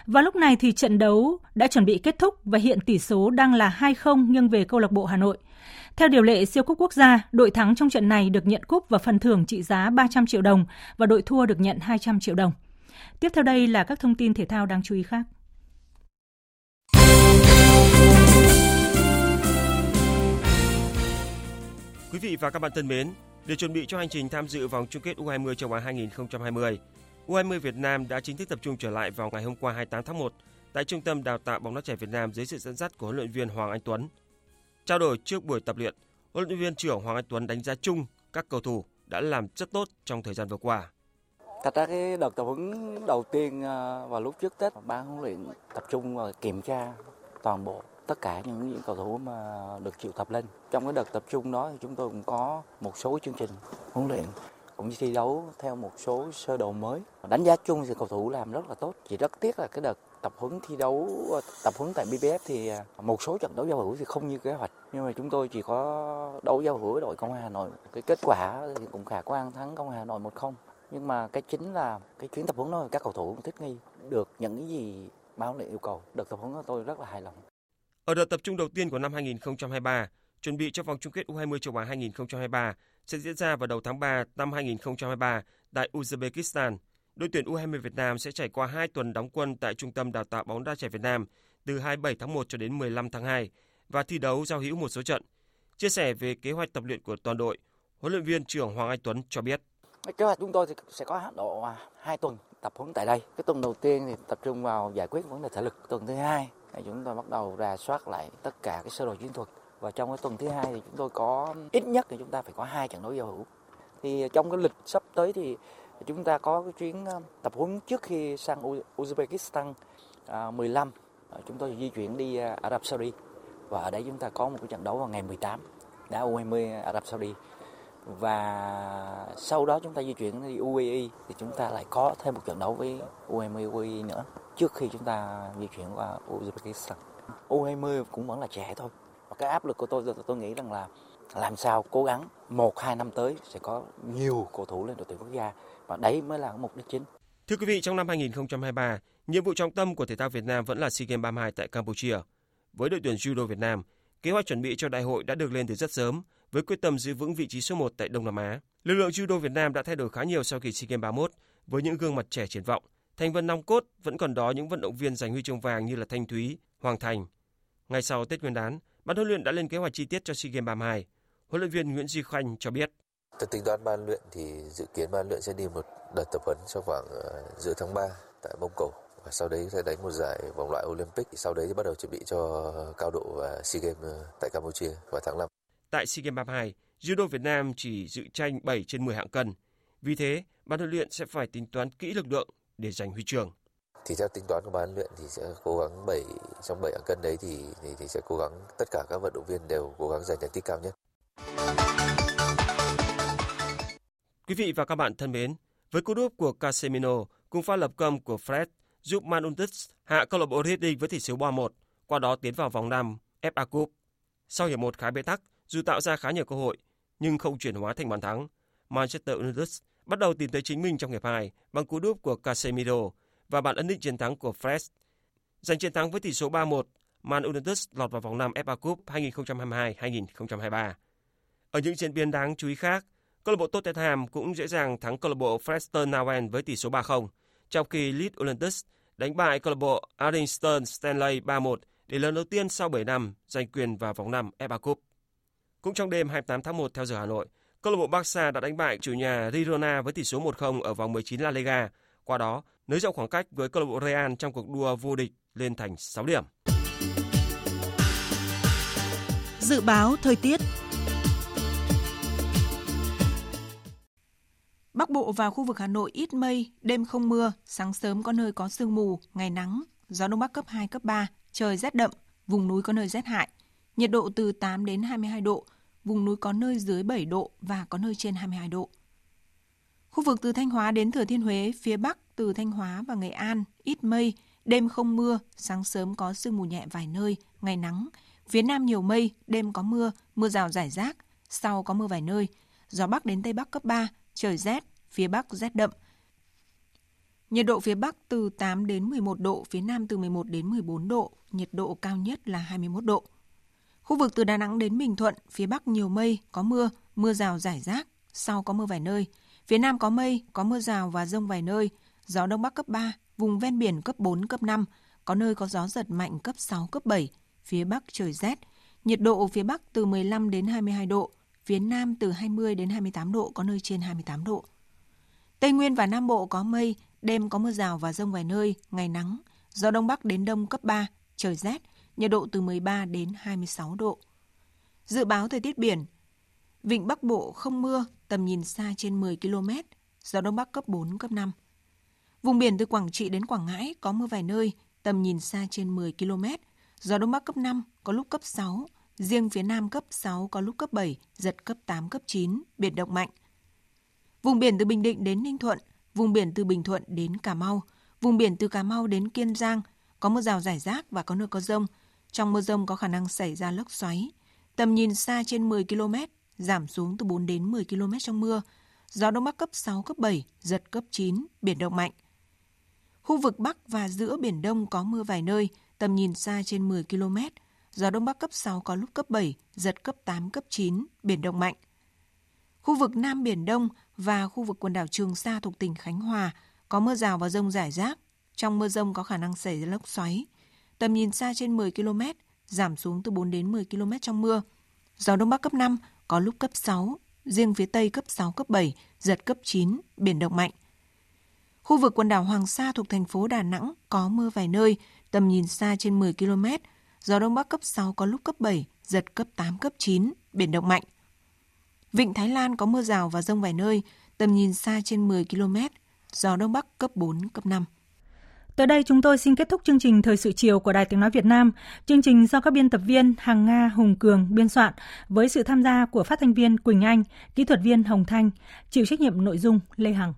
Vào lúc này thì trận đấu đã chuẩn bị kết thúc và hiện tỷ số đang là 2-0 nghiêng về câu lạc bộ Hà Nội. Theo điều lệ siêu cúp quốc gia, đội thắng trong trận này được nhận cúp và phần thưởng trị giá 300 triệu đồng và đội thua được nhận 200 triệu đồng. Tiếp theo đây là các thông tin thể thao đáng chú ý khác. Quý vị và các bạn thân mến, Để chuẩn bị cho hành trình tham dự vòng chung kết U20 châu Á 2020, U20 Việt Nam đã chính thức tập trung trở lại vào ngày hôm qua 28 tháng 1 tại Trung tâm Đào tạo bóng đá trẻ Việt Nam dưới sự dẫn dắt của huấn luyện viên Hoàng Anh Tuấn. Trao đổi trước buổi tập luyện, huấn luyện viên trưởng Hoàng Anh Tuấn đánh giá chung các cầu thủ đã làm rất tốt trong thời gian vừa qua. Thật ra cái đợt tập huấn đầu tiên à, vào lúc trước Tết, ban huấn luyện tập trung và kiểm tra toàn bộ tất cả những, những cầu thủ mà được triệu tập lên. Trong cái đợt tập trung đó thì chúng tôi cũng có một số chương trình huấn luyện cũng như thi đấu theo một số sơ đồ mới. Đánh giá chung thì cầu thủ làm rất là tốt. Chỉ rất tiếc là cái đợt tập huấn thi đấu tập huấn tại BBF thì à, một số trận đấu giao hữu thì không như kế hoạch nhưng mà chúng tôi chỉ có đấu giao hữu với đội công an Hà Nội cái kết quả thì cũng khả quan thắng công an Hà Nội 1-0 nhưng mà cái chính là cái chuyến tập huấn đó các cầu thủ cũng thích nghi được những cái gì báo luyện yêu cầu đợt tập huấn của tôi rất là hài lòng ở đợt tập trung đầu tiên của năm 2023 chuẩn bị cho vòng chung kết U20 châu Á 2023 sẽ diễn ra vào đầu tháng 3 năm 2023 tại Uzbekistan đội tuyển U20 Việt Nam sẽ trải qua 2 tuần đóng quân tại Trung tâm Đào tạo bóng đá trẻ Việt Nam từ 27 tháng 1 cho đến 15 tháng 2 và thi đấu giao hữu một số trận. Chia sẻ về kế hoạch tập luyện của toàn đội, huấn luyện viên trưởng Hoàng Anh Tuấn cho biết. Kế hoạch chúng tôi thì sẽ có độ à, 2 tuần tập huấn tại đây. Cái tuần đầu tiên thì tập trung vào giải quyết vấn đề thể lực. Tuần thứ hai chúng tôi bắt đầu rà soát lại tất cả cái sơ đồ chiến thuật. Và trong cái tuần thứ hai thì chúng tôi có ít nhất thì chúng ta phải có hai trận đấu giao hữu. Thì trong cái lịch sắp tới thì Chúng ta có cái chuyến ờ, tập huấn trước khi sang Uzbekistan ờ, 15. Ờ, chúng tôi di chuyển đi Ả Rập Saudi và ở đấy chúng ta có một cái trận đấu vào ngày 18 đá U20 Ả Rập Saudi và sau đó chúng ta di chuyển đi UAE thì chúng ta lại có thêm một trận đấu với U20 UAE nữa trước khi chúng ta di chuyển qua Uzbekistan. U20 cũng vẫn là trẻ thôi. Và cái áp lực của tôi tôi nghĩ rằng là làm sao cố gắng một hai năm tới sẽ có nhiều cầu thủ lên đội tuyển quốc gia và đấy mới là mục đích chính. Thưa quý vị, trong năm 2023, nhiệm vụ trọng tâm của thể thao Việt Nam vẫn là SEA Games 32 tại Campuchia. Với đội tuyển judo Việt Nam, kế hoạch chuẩn bị cho đại hội đã được lên từ rất sớm với quyết tâm giữ vững vị trí số 1 tại Đông Nam Á. Lực lượng judo Việt Nam đã thay đổi khá nhiều sau kỳ SEA Games 31 với những gương mặt trẻ triển vọng. Thành phần nòng cốt vẫn còn đó những vận động viên giành huy chương vàng như là Thanh Thúy, Hoàng Thành. Ngay sau Tết Nguyên đán, ban huấn luyện đã lên kế hoạch chi tiết cho SEA Games 32. Huấn luyện viên Nguyễn Duy Khanh cho biết. Theo tính toán ban luyện thì dự kiến ban luyện sẽ đi một đợt tập huấn trong khoảng uh, giữa tháng 3 tại Mông Cổ và sau đấy sẽ đánh một giải vòng loại Olympic. Sau đấy thì bắt đầu chuẩn bị cho cao độ và SEA Games ờ, tại Campuchia vào tháng 5. Tại SEA Games 32, judo Việt Nam chỉ dự tranh 7 trên 10 hạng cân. Vì thế, ban huấn luyện sẽ phải tính toán kỹ lực lượng để giành huy chương. Thì theo tính toán của ban luyện thì sẽ cố gắng 7 trong 7 hạng cân đấy thì, thì thì sẽ cố gắng tất cả các vận động viên đều cố gắng giành thành tích cao nhất. Quý vị và các bạn thân mến, với cú đúp của Casemiro cùng pha lập công của Fred giúp Man United hạ câu lạc bộ Reading với tỷ số 3-1, qua đó tiến vào vòng 5 FA Cup. Sau hiệp một khá bế tắc, dù tạo ra khá nhiều cơ hội nhưng không chuyển hóa thành bàn thắng, Manchester United bắt đầu tìm thấy chính mình trong hiệp 2 bằng cú đúp của Casemiro và bàn ấn định chiến thắng của Fred. Giành chiến thắng với tỷ số 3-1, Man United lọt vào vòng 5 FA Cup 2022-2023. Ở những diễn biến đáng chú ý khác, Câu lạc bộ Tottenham cũng dễ dàng thắng câu lạc bộ Preston North với tỷ số 3-0, trong khi Leeds United đánh bại câu lạc bộ Accrington Stanley 3-1 để lần đầu tiên sau 7 năm giành quyền vào vòng 5 FA Cup. Cũng trong đêm 28 tháng 1 theo giờ Hà Nội, câu lạc bộ Barca đã đánh bại chủ nhà Girona với tỷ số 1-0 ở vòng 19 La Liga, qua đó nới rộng khoảng cách với câu lạc bộ Real trong cuộc đua vô địch lên thành 6 điểm. Dự báo thời tiết Bắc Bộ và khu vực Hà Nội ít mây, đêm không mưa, sáng sớm có nơi có sương mù, ngày nắng, gió đông bắc cấp 2, cấp 3, trời rét đậm, vùng núi có nơi rét hại. Nhiệt độ từ 8 đến 22 độ, vùng núi có nơi dưới 7 độ và có nơi trên 22 độ. Khu vực từ Thanh Hóa đến Thừa Thiên Huế, phía Bắc từ Thanh Hóa và Nghệ An, ít mây, đêm không mưa, sáng sớm có sương mù nhẹ vài nơi, ngày nắng. Phía Nam nhiều mây, đêm có mưa, mưa rào rải rác, sau có mưa vài nơi. Gió Bắc đến Tây Bắc cấp 3, trời rét, phía Bắc rét đậm. Nhiệt độ phía Bắc từ 8 đến 11 độ, phía Nam từ 11 đến 14 độ, nhiệt độ cao nhất là 21 độ. Khu vực từ Đà Nẵng đến Bình Thuận, phía Bắc nhiều mây, có mưa, mưa rào rải rác, sau có mưa vài nơi. Phía Nam có mây, có mưa rào và rông vài nơi, gió Đông Bắc cấp 3, vùng ven biển cấp 4, cấp 5, có nơi có gió giật mạnh cấp 6, cấp 7, phía Bắc trời rét, nhiệt độ phía Bắc từ 15 đến 22 độ, phía Nam từ 20 đến 28 độ, có nơi trên 28 độ. Tây Nguyên và Nam Bộ có mây, đêm có mưa rào và rông vài nơi, ngày nắng, gió Đông Bắc đến Đông cấp 3, trời rét, nhiệt độ từ 13 đến 26 độ. Dự báo thời tiết biển, Vịnh Bắc Bộ không mưa, tầm nhìn xa trên 10 km, gió Đông Bắc cấp 4, cấp 5. Vùng biển từ Quảng Trị đến Quảng Ngãi có mưa vài nơi, tầm nhìn xa trên 10 km, gió Đông Bắc cấp 5, có lúc cấp 6, riêng phía Nam cấp 6 có lúc cấp 7, giật cấp 8, cấp 9, biển động mạnh. Vùng biển từ Bình Định đến Ninh Thuận, vùng biển từ Bình Thuận đến Cà Mau, vùng biển từ Cà Mau đến Kiên Giang có mưa rào rải rác và có nơi có rông. Trong mưa rông có khả năng xảy ra lốc xoáy. Tầm nhìn xa trên 10 km, giảm xuống từ 4 đến 10 km trong mưa. Gió Đông Bắc cấp 6, cấp 7, giật cấp 9, biển động mạnh. Khu vực Bắc và giữa Biển Đông có mưa vài nơi, tầm nhìn xa trên 10 km. Gió Đông Bắc cấp 6 có lúc cấp 7, giật cấp 8, cấp 9, biển động mạnh. Khu vực Nam Biển Đông và khu vực quần đảo Trường Sa thuộc tỉnh Khánh Hòa có mưa rào và rông rải rác. Trong mưa rông có khả năng xảy ra lốc xoáy. Tầm nhìn xa trên 10 km, giảm xuống từ 4 đến 10 km trong mưa. Gió Đông Bắc cấp 5, có lúc cấp 6, riêng phía Tây cấp 6, cấp 7, giật cấp 9, biển động mạnh. Khu vực quần đảo Hoàng Sa thuộc thành phố Đà Nẵng có mưa vài nơi, tầm nhìn xa trên 10 km, gió Đông Bắc cấp 6 có lúc cấp 7, giật cấp 8, cấp 9, biển động mạnh. Vịnh Thái Lan có mưa rào và rông vài nơi, tầm nhìn xa trên 10 km, gió Đông Bắc cấp 4, cấp 5. Tới đây chúng tôi xin kết thúc chương trình Thời sự chiều của Đài Tiếng Nói Việt Nam. Chương trình do các biên tập viên Hằng Nga, Hùng Cường biên soạn với sự tham gia của phát thanh viên Quỳnh Anh, kỹ thuật viên Hồng Thanh, chịu trách nhiệm nội dung Lê Hằng.